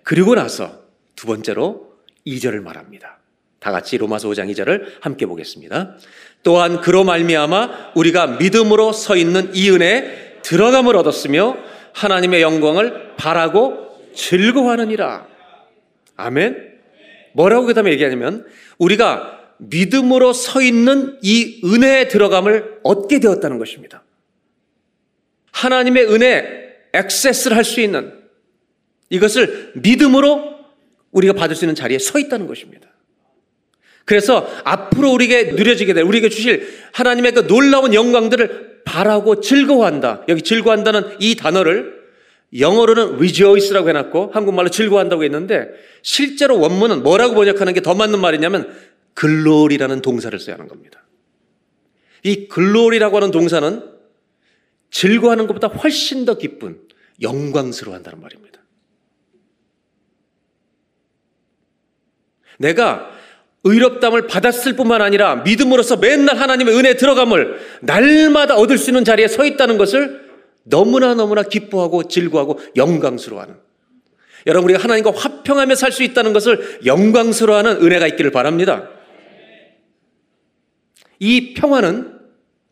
그리고 나서 두 번째로 2절을 말합니다. 다 같이 로마서 5장 2절을 함께 보겠습니다. 또한 그로 말미암아 우리가 믿음으로 서 있는 이 은혜에 들어감을 얻었으며 하나님의 영광을 바라고 즐거워하느니라. 아멘. 뭐라고 그 다음에 얘기하냐면 우리가 믿음으로 서 있는 이 은혜에 들어감을 얻게 되었다는 것입니다. 하나님의 은혜 액세스를 할 수 있는 이것을 믿음으로 우리가 받을 수 있는 자리에 서 있다는 것입니다. 그래서 앞으로 우리에게 누려지게 될 우리에게 주실 하나님의 그 놀라운 영광들을 바라고 즐거워한다. 여기 즐거워한다는 이 단어를 영어로는 rejoice라고 해놨고 한국말로 즐거워한다고 했는데 실제로 원문은 뭐라고 번역하는 게 더 맞는 말이냐면 글로리라는 동사를 써야 하는 겁니다. 이 글로리라고 하는 동사는 즐거워하는 것보다 훨씬 더 기쁜 영광스러워한다는 말입니다. 내가 의롭담을 받았을 뿐만 아니라 믿음으로써 맨날 하나님의 은혜에 들어감을 날마다 얻을 수 있는 자리에 서 있다는 것을 너무나 너무나 기뻐하고 즐거워하고 영광스러워하는 여러분 우리가 하나님과 화평하며 살 수 있다는 것을 영광스러워하는 은혜가 있기를 바랍니다. 이 평화는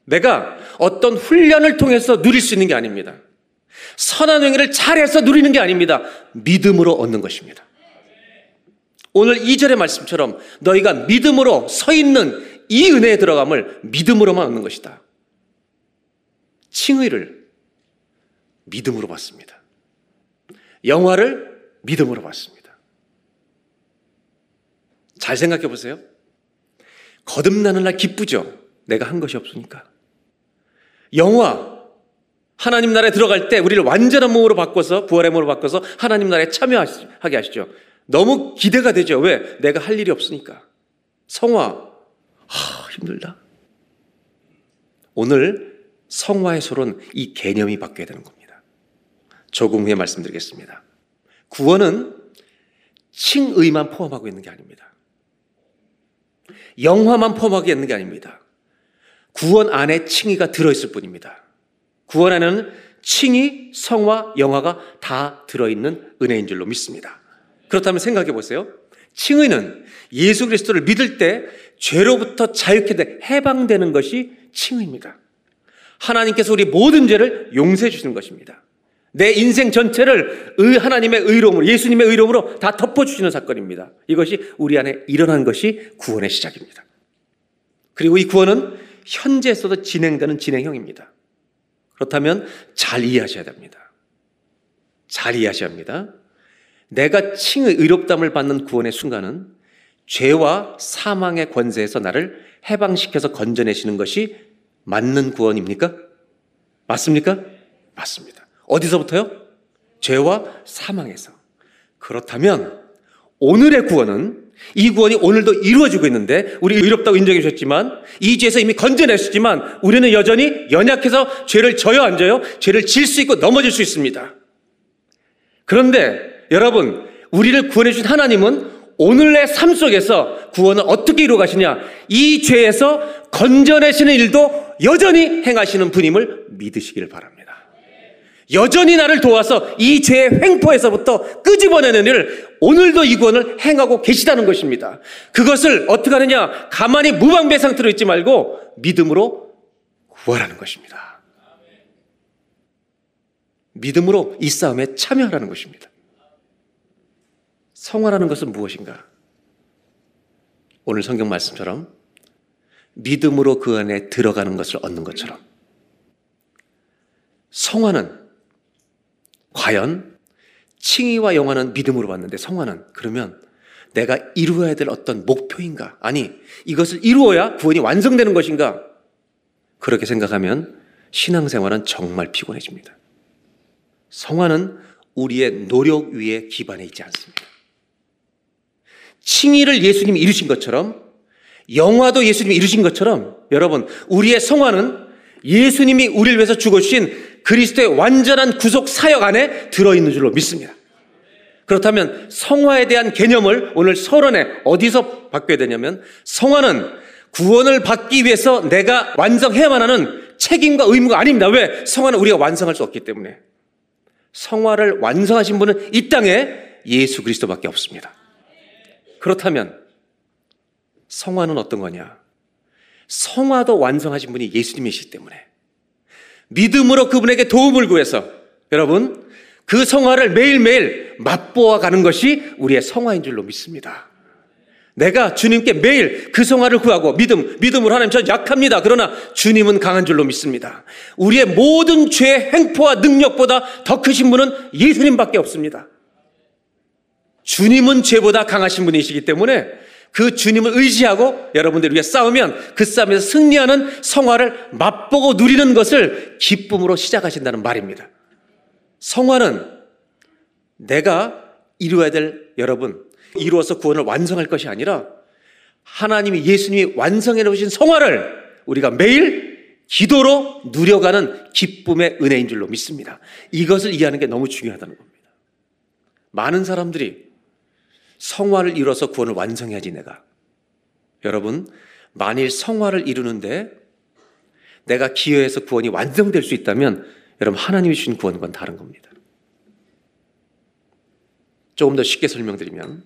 내가 어떤 훈련을 통해서 누릴 수 있는 게 아닙니다. 선한 행위를 잘해서 누리는 게 아닙니다. 믿음으로 얻는 것입니다. 오늘 2절의 말씀처럼 너희가 믿음으로 서 있는 이 은혜에 들어감을 믿음으로만 얻는 것이다. 칭의를 믿음으로 받습니다. 영화를 믿음으로 받습니다. 잘 생각해 보세요. 거듭나는 날 기쁘죠? 내가 한 것이 없으니까. 영화, 하나님 나라에 들어갈 때 우리를 완전한 몸으로 바꿔서, 부활의 몸으로 바꿔서 하나님 나라에 참여하게 하시죠. 너무 기대가 되죠. 왜? 내가 할 일이 없으니까. 성화, 하, 힘들다. 오늘 성화의 솔은 이 개념이 바뀌어야 되는 겁니다. 조금 후에 말씀드리겠습니다. 구원은 칭의만 포함하고 있는 게 아닙니다. 영화만 포함하고 있는 게 아닙니다. 구원 안에 칭의가 들어있을 뿐입니다. 구원 안에는 칭의, 성화, 영화가 다 들어있는 은혜인 줄로 믿습니다. 그렇다면 생각해 보세요. 칭의는 예수 그리스도를 믿을 때 죄로부터 자유케 돼 해방되는 것이 칭의입니다. 하나님께서 우리 모든 죄를 용서해 주시는 것입니다. 내 인생 전체를 의 하나님의 의로움으로 예수님의 의로움으로 다 덮어 주시는 사건입니다. 이것이 우리 안에 일어난 것이 구원의 시작입니다. 그리고 이 구원은 현재에서도 진행되는 진행형입니다. 그렇다면 잘 이해하셔야 됩니다. 잘 이해하셔야 합니다. 내가 칭의 의롭담을 받는 구원의 순간은 죄와 사망의 권세에서 나를 해방시켜서 건져내시는 것이 맞는 구원입니까? 맞습니까? 맞습니다. 어디서부터요? 죄와 사망에서. 그렇다면 오늘의 구원은 이 구원이 오늘도 이루어지고 있는데 우리 의롭다고 인정해 주셨지만 이 죄에서 이미 건져냈었지만 우리는 여전히 연약해서 죄를 져요 안 져요? 죄를 질 수 있고 넘어질 수 있습니다. 그런데 여러분 우리를 구원해 주신 하나님은 오늘의 삶 속에서 구원을 어떻게 이루어 가시냐? 이 죄에서 건져내시는 일도 여전히 행하시는 분임을 믿으시기를 바랍니다. 여전히 나를 도와서 이 죄의 횡포에서부터 끄집어내는 일을 오늘도 이 구원을 행하고 계시다는 것입니다. 그것을 어떻게 하느냐? 가만히 무방비 상태로 있지 말고 믿음으로 구하라는 것입니다. 믿음으로 이 싸움에 참여하라는 것입니다. 성화라는 것은 무엇인가? 오늘 성경 말씀처럼 믿음으로 그 안에 들어가는 것을 얻는 것처럼 성화는 과연 칭의와 영화는 믿음으로 받는데 성화는 그러면 내가 이루어야 될 어떤 목표인가? 아니, 이것을 이루어야 구원이 완성되는 것인가? 그렇게 생각하면 신앙생활은 정말 피곤해집니다. 성화는 우리의 노력 위에 기반해 있지 않습니다. 칭의를 예수님이 이루신 것처럼 영화도 예수님이 이루신 것처럼 여러분 우리의 성화는 예수님이 우리를 위해서 죽어주신 그리스도의 완전한 구속 사역 안에 들어있는 줄로 믿습니다. 그렇다면 성화에 대한 개념을 오늘 서론에 어디서 바뀌어야 되냐면 성화는 구원을 받기 위해서 내가 완성해야만 하는 책임과 의무가 아닙니다. 왜? 성화는 우리가 완성할 수 없기 때문에. 성화를 완성하신 분은 이 땅에 예수 그리스도밖에 없습니다. 그렇다면 성화는 어떤 거냐? 성화도 완성하신 분이 예수님이시기 때문에 믿음으로 그분에게 도움을 구해서 여러분 그 성화를 매일매일 맛보아 가는 것이 우리의 성화인 줄로 믿습니다. 내가 주님께 매일 그 성화를 구하고 믿음, 믿음으로 하나님 전 약합니다. 그러나 주님은 강한 줄로 믿습니다. 우리의 모든 죄의 행포와 능력보다 더 크신 분은 예수님밖에 없습니다. 주님은 죄보다 강하신 분이시기 때문에 그 주님을 의지하고 여러분들 위해 싸우면 그 싸움에서 승리하는 성화를 맛보고 누리는 것을 기쁨으로 시작하신다는 말입니다. 성화는 내가 이루어야 될 여러분, 이루어서 구원을 완성할 것이 아니라 하나님이 예수님이 완성해 놓으신 성화를 우리가 매일 기도로 누려가는 기쁨의 은혜인 줄로 믿습니다. 이것을 이해하는 게 너무 중요하다는 겁니다. 많은 사람들이 성화를 이뤄서 구원을 완성해야지 내가. 여러분, 만일 성화를 이루는데 내가 기여해서 구원이 완성될 수 있다면 여러분 하나님이 주신 구원과 다른 겁니다. 조금 더 쉽게 설명드리면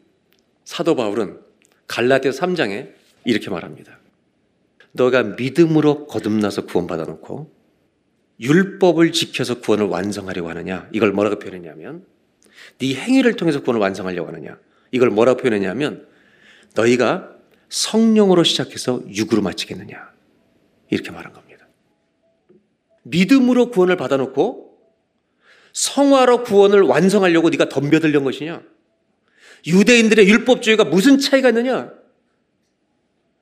사도 바울은 갈라디아 3장에 이렇게 말합니다. 너가 믿음으로 거듭나서 구원받아 놓고 율법을 지켜서 구원을 완성하려고 하느냐? 이걸 뭐라고 표현했냐면 네 행위를 통해서 구원을 완성하려고 하느냐? 이걸 뭐라고 표현했냐면 너희가 성령으로 시작해서 육으로 마치겠느냐. 이렇게 말한 겁니다. 믿음으로 구원을 받아놓고 성화로 구원을 완성하려고 네가 덤벼들던 것이냐? 유대인들의 율법주의가 무슨 차이가 있느냐?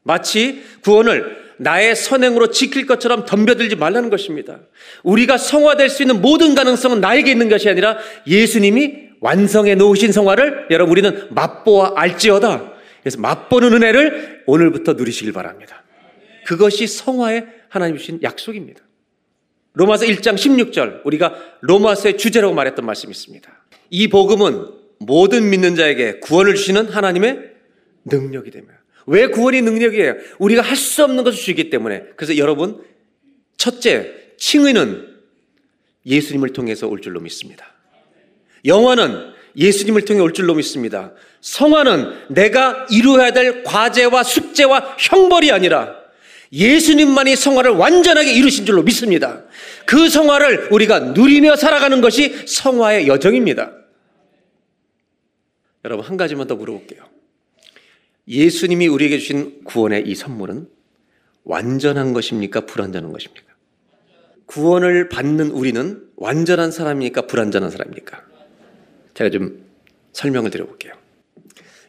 마치 구원을 나의 선행으로 지킬 것처럼 덤벼들지 말라는 것입니다. 우리가 성화될 수 있는 모든 가능성은 나에게 있는 것이 아니라 예수님이 완성해 놓으신 성화를 여러분 우리는 맛보아 알지어다. 그래서 맛보는 은혜를 오늘부터 누리시길 바랍니다. 그것이 성화의 하나님 주신 약속입니다. 로마서 1장 16절 우리가 로마서의 주제라고 말했던 말씀이 있습니다. 이 복음은 모든 믿는 자에게 구원을 주시는 하나님의 능력이 됩니다. 왜 구원이 능력이에요? 우리가 할 수 없는 것을 주기 때문에. 그래서 여러분 첫째 칭의는 예수님을 통해서 올 줄로 믿습니다. 영화는 예수님을 통해 올 줄로 믿습니다. 성화는 내가 이루어야 될 과제와 숙제와 형벌이 아니라 예수님만이 성화를 완전하게 이루신 줄로 믿습니다. 그 성화를 우리가 누리며 살아가는 것이 성화의 여정입니다. 여러분, 한 가지만 더 물어볼게요. 예수님이 우리에게 주신 구원의 이 선물은 완전한 것입니까? 불완전한 것입니까? 구원을 받는 우리는 완전한 사람입니까? 불완전한 사람입니까? 제가 좀 설명을 드려볼게요.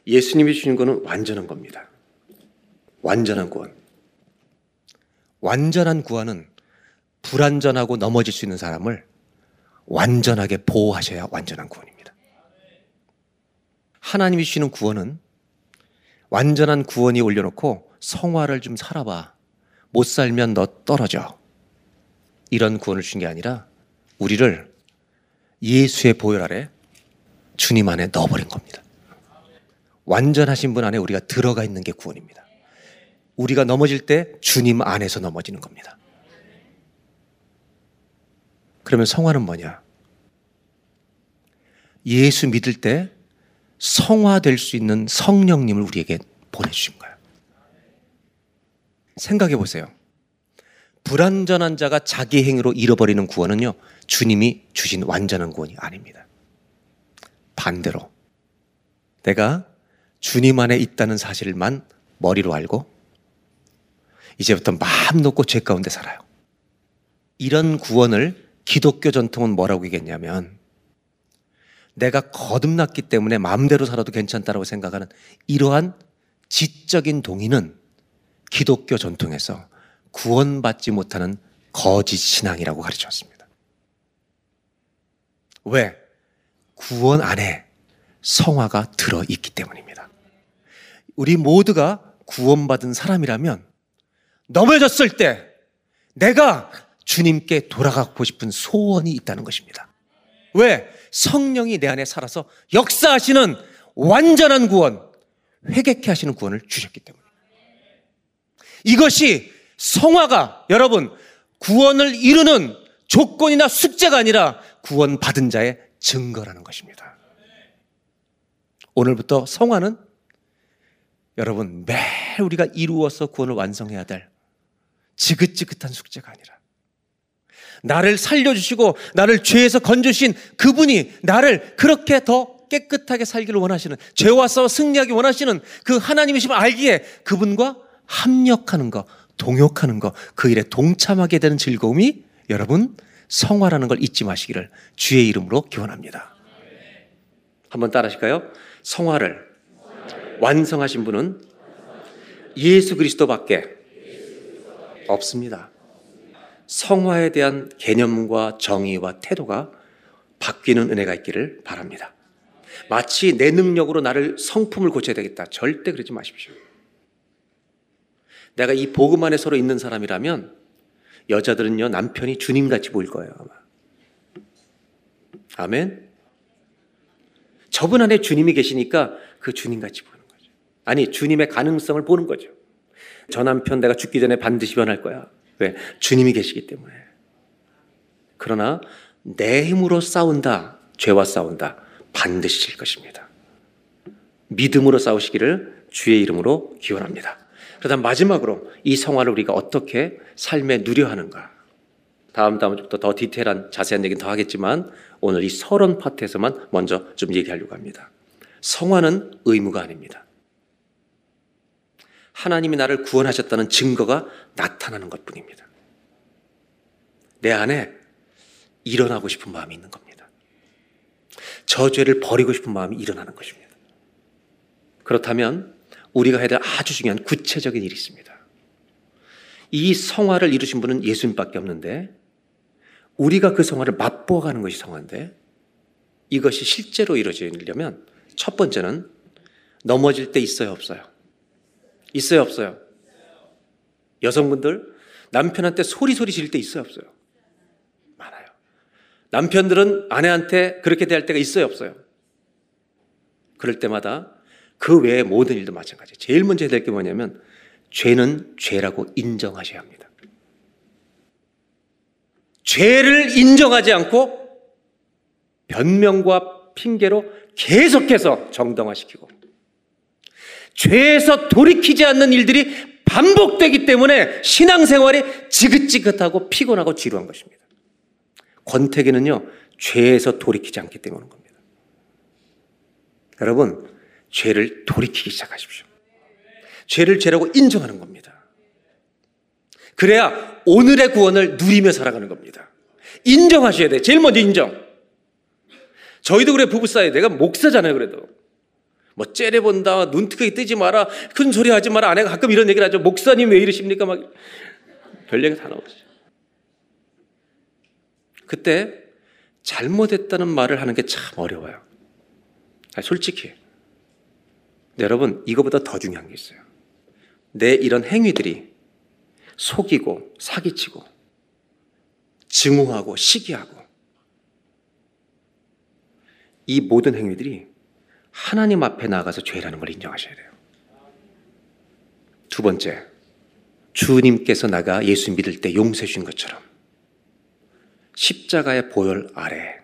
예수님이 주신 거는 완전한 겁니다. 완전한 구원. 완전한 구원은 불완전하고 넘어질 수 있는 사람을 완전하게 보호하셔야 완전한 구원입니다. 하나님이 주시는 구원은 완전한 구원이 올려놓고 성화를 좀 살아봐. 못 살면 너 떨어져. 이런 구원을 주신 게 아니라 우리를 예수의 보혈 아래 주님 안에 넣어버린 겁니다. 완전하신 분 안에 우리가 들어가 있는 게 구원입니다. 우리가 넘어질 때 주님 안에서 넘어지는 겁니다. 그러면 성화는 뭐냐? 예수 믿을 때 성화될 수 있는 성령님을 우리에게 보내주신 거예요. 생각해 보세요. 불완전한 자가 자기 행위로 잃어버리는 구원은요, 주님이 주신 완전한 구원이 아닙니다. 반대로, 내가 주님 안에 있다는 사실만 머리로 알고, 이제부터 마음 놓고 죄 가운데 살아요. 이런 구원을 기독교 전통은 뭐라고 얘기했냐면, 내가 거듭났기 때문에 마음대로 살아도 괜찮다라고 생각하는 이러한 지적인 동의는 기독교 전통에서 구원받지 못하는 거짓 신앙이라고 가르쳤습니다. 왜? 구원 안에 성화가 들어 있기 때문입니다. 우리 모두가 구원받은 사람이라면 넘어졌을 때 내가 주님께 돌아가고 싶은 소원이 있다는 것입니다. 왜? 성령이 내 안에 살아서 역사하시는 완전한 구원, 회개케 하시는 구원을 주셨기 때문에. 이것이 성화가 여러분 구원을 이루는 조건이나 숙제가 아니라 구원 받은 자의 증거라는 것입니다. 오늘부터 성화는 여러분 매일 우리가 이루어서 구원을 완성해야 될 지긋지긋한 숙제가 아니라 나를 살려주시고 나를 죄에서 건져주신 그분이 나를 그렇게 더 깨끗하게 살기를 원하시는 죄와 싸워 승리하기 원하시는 그 하나님이심을 알기에 그분과 합력하는 것, 동역하는 것, 그 일에 동참하게 되는 즐거움이 여러분 성화라는 걸 잊지 마시기를 주의 이름으로 기원합니다. 한번 따라 하실까요? 성화를 완성하신 분은 예수 그리스도밖에 없습니다. 성화에 대한 개념과 정의와 태도가 바뀌는 은혜가 있기를 바랍니다. 마치 내 능력으로 나를 성품을 고쳐야 되겠다. 절대 그러지 마십시오. 내가 이 복음 안에 서로 있는 사람이라면 여자들은요 남편이 주님같이 보일 거예요 아마. 아멘. 저분 안에 주님이 계시니까 그 주님같이 보는 거죠. 아니 주님의 가능성을 보는 거죠. 저 남편 내가 죽기 전에 반드시 변할 거야. 왜? 주님이 계시기 때문에. 그러나 내 힘으로 싸운다, 죄와 싸운다, 반드시 질 것입니다. 믿음으로 싸우시기를 주의 이름으로 기원합니다. 그다음 마지막으로 이 성화를 우리가 어떻게 삶에 누려 하는가. 다음 다음부터 더 디테일한 자세한 얘기는 더 하겠지만 오늘 이 서론 파트에서만 먼저 좀 얘기하려고 합니다. 성화는 의무가 아닙니다. 하나님이 나를 구원하셨다는 증거가 나타나는 것 뿐입니다. 내 안에 일어나고 싶은 마음이 있는 겁니다. 저 죄를 버리고 싶은 마음이 일어나는 것입니다. 그렇다면 우리가 해야 될 아주 중요한 구체적인 일이 있습니다. 이 성화를 이루신 분은 예수님밖에 없는데 우리가 그 성화를 맛보아 가는 것이 성화인데 이것이 실제로 이루어지려면 첫 번째는 넘어질 때 있어요, 없어요? 있어요, 없어요? 여성분들 남편한테 소리 소리 지를 때 있어요, 없어요? 남편들은 아내한테 그렇게 대할 때가 있어요, 없어요? 그럴 때마다 그 외의 모든 일도 마찬가지예요. 제일 먼저 해야 될 게 뭐냐면 죄는 죄라고 인정하셔야 합니다. 죄를 인정하지 않고 변명과 핑계로 계속해서 정당화시키고 죄에서 돌이키지 않는 일들이 반복되기 때문에 신앙생활이 지긋지긋하고 피곤하고 지루한 것입니다. 권태기는요, 죄에서 돌이키지 않기 때문인 겁니다. 여러분, 죄를 돌이키기 시작하십시오. 죄를 죄라고 인정하는 겁니다. 그래야 오늘의 구원을 누리며 살아가는 겁니다. 인정하셔야 돼. 제일 먼저 인정. 저희도 그래, 부부싸이. 내가 목사잖아요, 그래도. 뭐, 째려본다, 눈뜨게 뜨지 마라, 큰 소리 하지 마라. 아내가 가끔 이런 얘기를 하죠. 목사님 왜 이러십니까? 막, 별 얘기 다 나오죠. 그때 잘못했다는 말을 하는 게 참 어려워요. 솔직히. 여러분, 이거보다 더 중요한 게 있어요. 내 이런 행위들이 속이고 사기치고 증오하고 시기하고 이 모든 행위들이 하나님 앞에 나가서 죄라는 걸 인정하셔야 돼요. 두 번째, 주님께서 나가 예수 믿을 때 용서해 주신 것처럼 십자가의 보혈 아래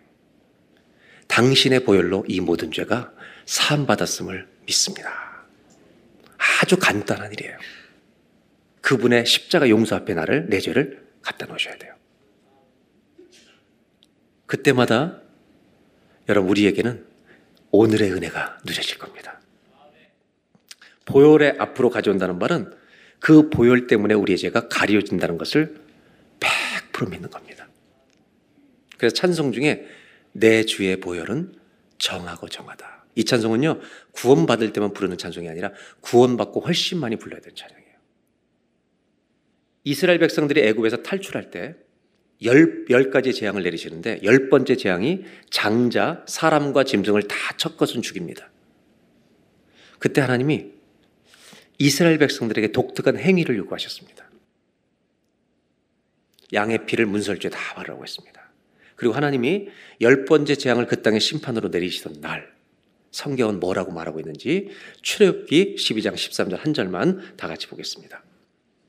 당신의 보혈로 이 모든 죄가 사함받았음을 믿습니다. 아주 간단한 일이에요. 그분의 십자가 용서 앞에 나를 내 죄를 갖다 놓으셔야 돼요. 그때마다 여러분 우리에게는 오늘의 은혜가 누려질 겁니다. 보혈의 앞으로 가져온다는 말은 그 보혈 때문에 우리의 죄가 가려진다는 것을 100% 믿는 겁니다. 그래서 찬송 중에 내 주의 보혈은 정하고 정하다. 이 찬송은요, 구원받을 때만 부르는 찬송이 아니라 구원받고 훨씬 많이 불러야 되는 찬송이에요. 이스라엘 백성들이 애굽에서 탈출할 때 열, 열 가지 재앙을 내리시는데 열 번째 재앙이 장자, 사람과 짐승을 다 첫 것은 죽입니다. 그때 하나님이 이스라엘 백성들에게 독특한 행위를 요구하셨습니다. 양의 피를 문설주에 다 바르라고 했습니다. 그리고 하나님이 열 번째 재앙을 그 땅에 심판으로 내리시던 날 성경은 뭐라고 말하고 있는지 출애굽기 12장 13절 한 절만 다 같이 보겠습니다.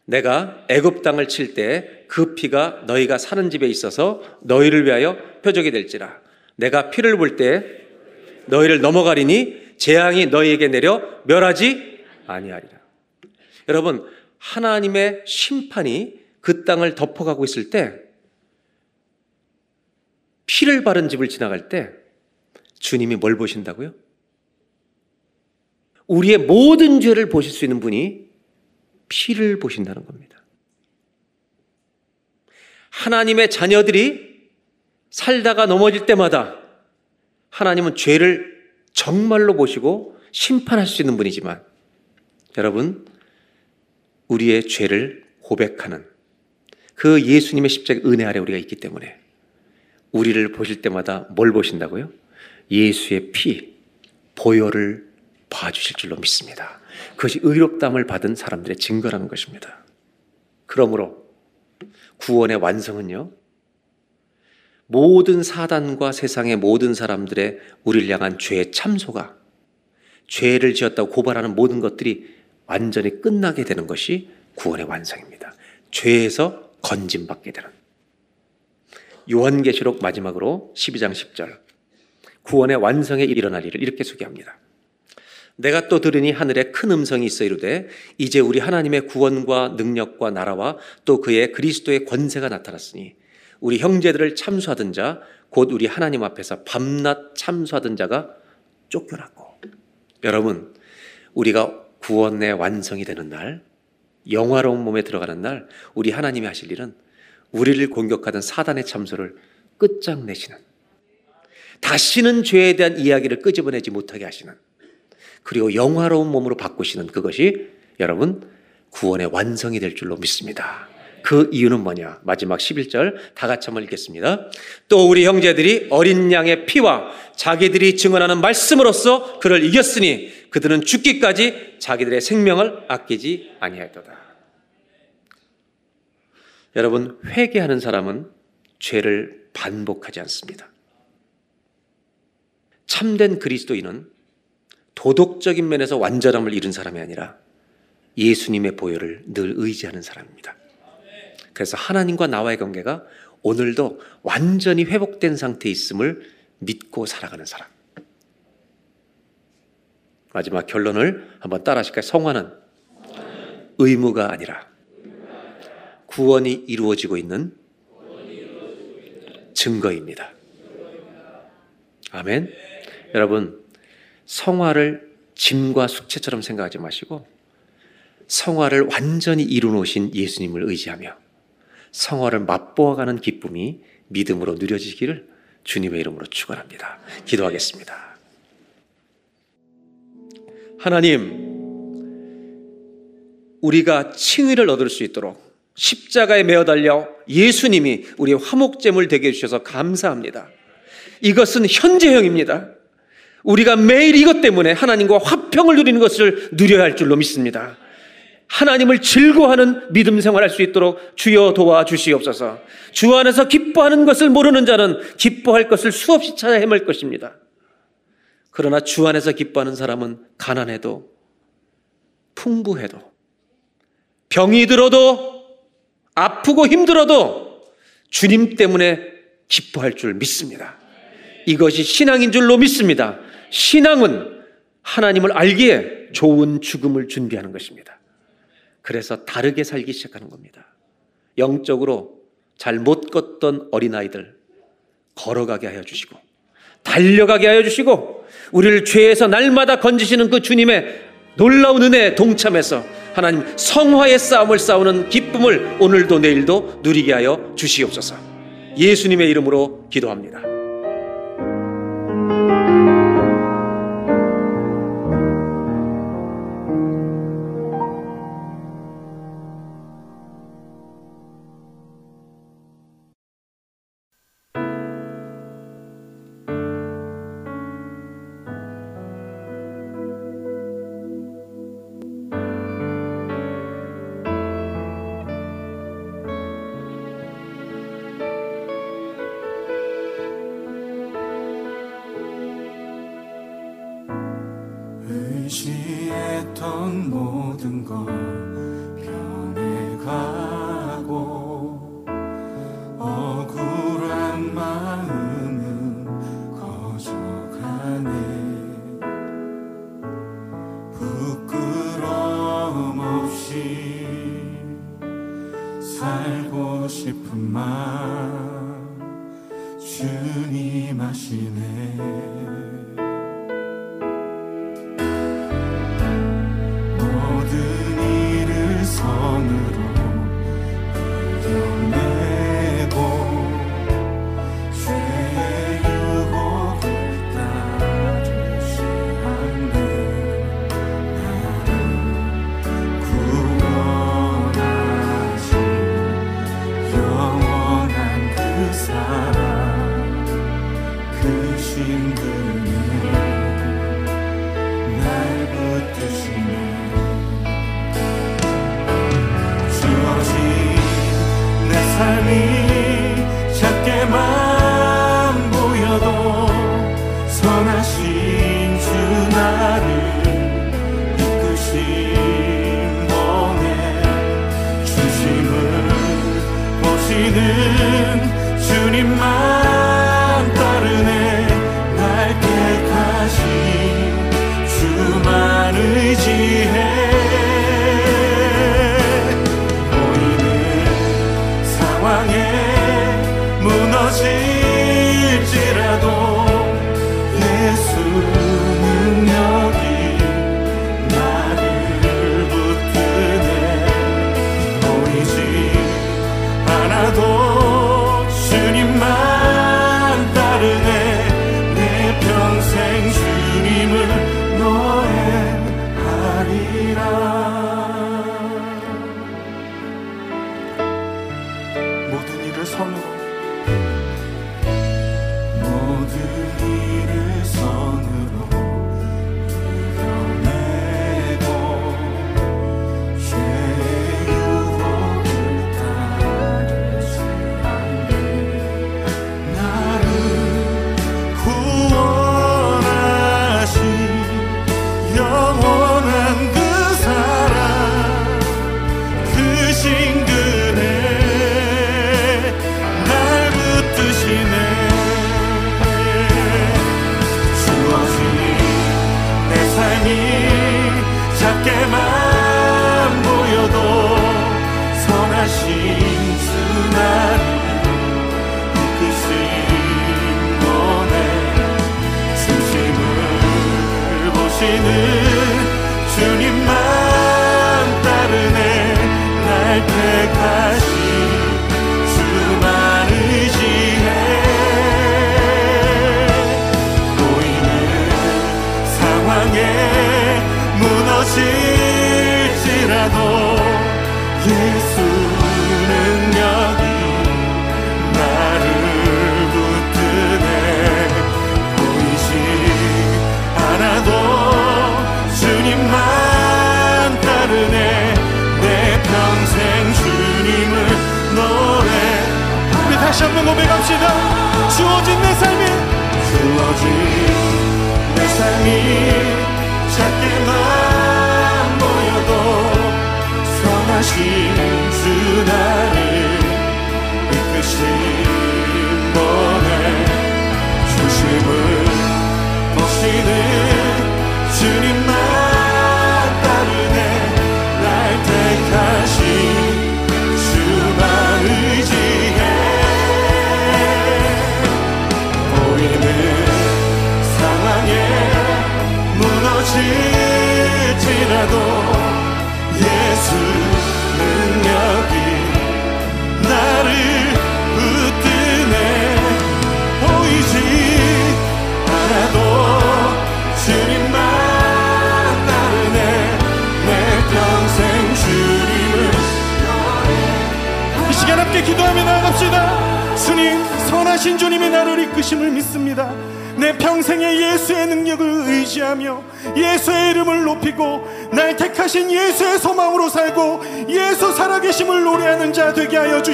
내가 애굽 땅을 칠 때 그 피가 너희가 사는 집에 있어서 너희를 위하여 표적이 될지라 내가 피를 볼 때 너희를 넘어가리니 재앙이 너희에게 내려 멸하지 아니하리라. 여러분 하나님의 심판이 그 땅을 덮어가고 있을 때 피를 바른 집을 지나갈 때 주님이 뭘 보신다고요? 우리의 모든 죄를 보실 수 있는 분이 피를 보신다는 겁니다. 하나님의 자녀들이 살다가 넘어질 때마다 하나님은 죄를 정말로 보시고 심판할 수 있는 분이지만 여러분, 우리의 죄를 고백하는 그 예수님의 십자가 은혜 아래 우리가 있기 때문에 우리를 보실 때마다 뭘 보신다고요? 예수의 피, 보혈을 봐주실 줄로 믿습니다. 그것이 의롭담을 받은 사람들의 증거라는 것입니다. 그러므로 구원의 완성은요, 모든 사단과 세상의 모든 사람들의 우리를 향한 죄의 참소가 죄를 지었다고 고발하는 모든 것들이 완전히 끝나게 되는 것이 구원의 완성입니다. 죄에서 건진받게 되는. 요한계시록 마지막으로 12장 10절 구원의 완성에 일어날 일을 이렇게 소개합니다. 내가 또 들으니 하늘에 큰 음성이 있어 이르되 이제 우리 하나님의 구원과 능력과 나라와 또 그의 그리스도의 권세가 나타났으니 우리 형제들을 참수하던 자 곧 우리 하나님 앞에서 밤낮 참수하던 자가 쫓겨났고. 여러분 우리가 구원의 완성이 되는 날 영화로운 몸에 들어가는 날 우리 하나님이 하실 일은 우리를 공격하던 사단의 참소를 끝장내시는 다시는 죄에 대한 이야기를 끄집어내지 못하게 하시는 그리고 영화로운 몸으로 바꾸시는 그것이 여러분 구원의 완성이 될 줄로 믿습니다. 그 이유는 뭐냐? 마지막 11절 다 같이 한번 읽겠습니다. 또 우리 형제들이 어린 양의 피와 자기들이 증언하는 말씀으로써 그를 이겼으니 그들은 죽기까지 자기들의 생명을 아끼지 아니하였도다. 여러분 회개하는 사람은 죄를 반복하지 않습니다. 참된 그리스도인은 도덕적인 면에서 완전함을 이룬 사람이 아니라 예수님의 보혈을 늘 의지하는 사람입니다. 그래서 하나님과 나와의 관계가 오늘도 완전히 회복된 상태에 있음을 믿고 살아가는 사람. 마지막 결론을 한번 따라 하실까요? 성화는 의무가 아니라 구원이 이루어지고 있는 증거입니다. 아멘. 여러분, 성화를 짐과 숙제처럼 생각하지 마시고 성화를 완전히 이루놓으신 예수님을 의지하며 성화를 맛보아가는 기쁨이 믿음으로 누려지기를 주님의 이름으로 축원합니다. 기도하겠습니다. 하나님, 우리가 칭의를 얻을 수 있도록 십자가에 매어 달려 예수님이 우리의 화목제물 되게 해주셔서 감사합니다. 이것은 현재형입니다. 우리가 매일 이것 때문에 하나님과 화평을 누리는 것을 누려야 할 줄로 믿습니다. 하나님을 즐거워하는 믿음 생활할 수 있도록 주여 도와 주시옵소서. 주 안에서 기뻐하는 것을 모르는 자는 기뻐할 것을 수없이 찾아 헤맬 것입니다. 그러나 주 안에서 기뻐하는 사람은 가난해도 풍부해도 병이 들어도 아프고 힘들어도 주님 때문에 기뻐할 줄 믿습니다. 이것이 신앙인 줄로 믿습니다. 신앙은 하나님을 알기에 좋은 죽음을 준비하는 것입니다. 그래서 다르게 살기 시작하는 겁니다. 영적으로 잘 못 걷던 어린아이들 걸어가게 하여 주시고 달려가게 하여 주시고 우리를 죄에서 날마다 건지시는 그 주님의 놀라운 은혜에 동참해서 하나님 성화의 싸움을 싸우는 기쁨을 오늘도 내일도 누리게 하여 주시옵소서. 예수님의 이름으로 기도합니다.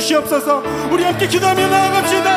주시옵소서. 우리 함께 기도하며 나아갑시다.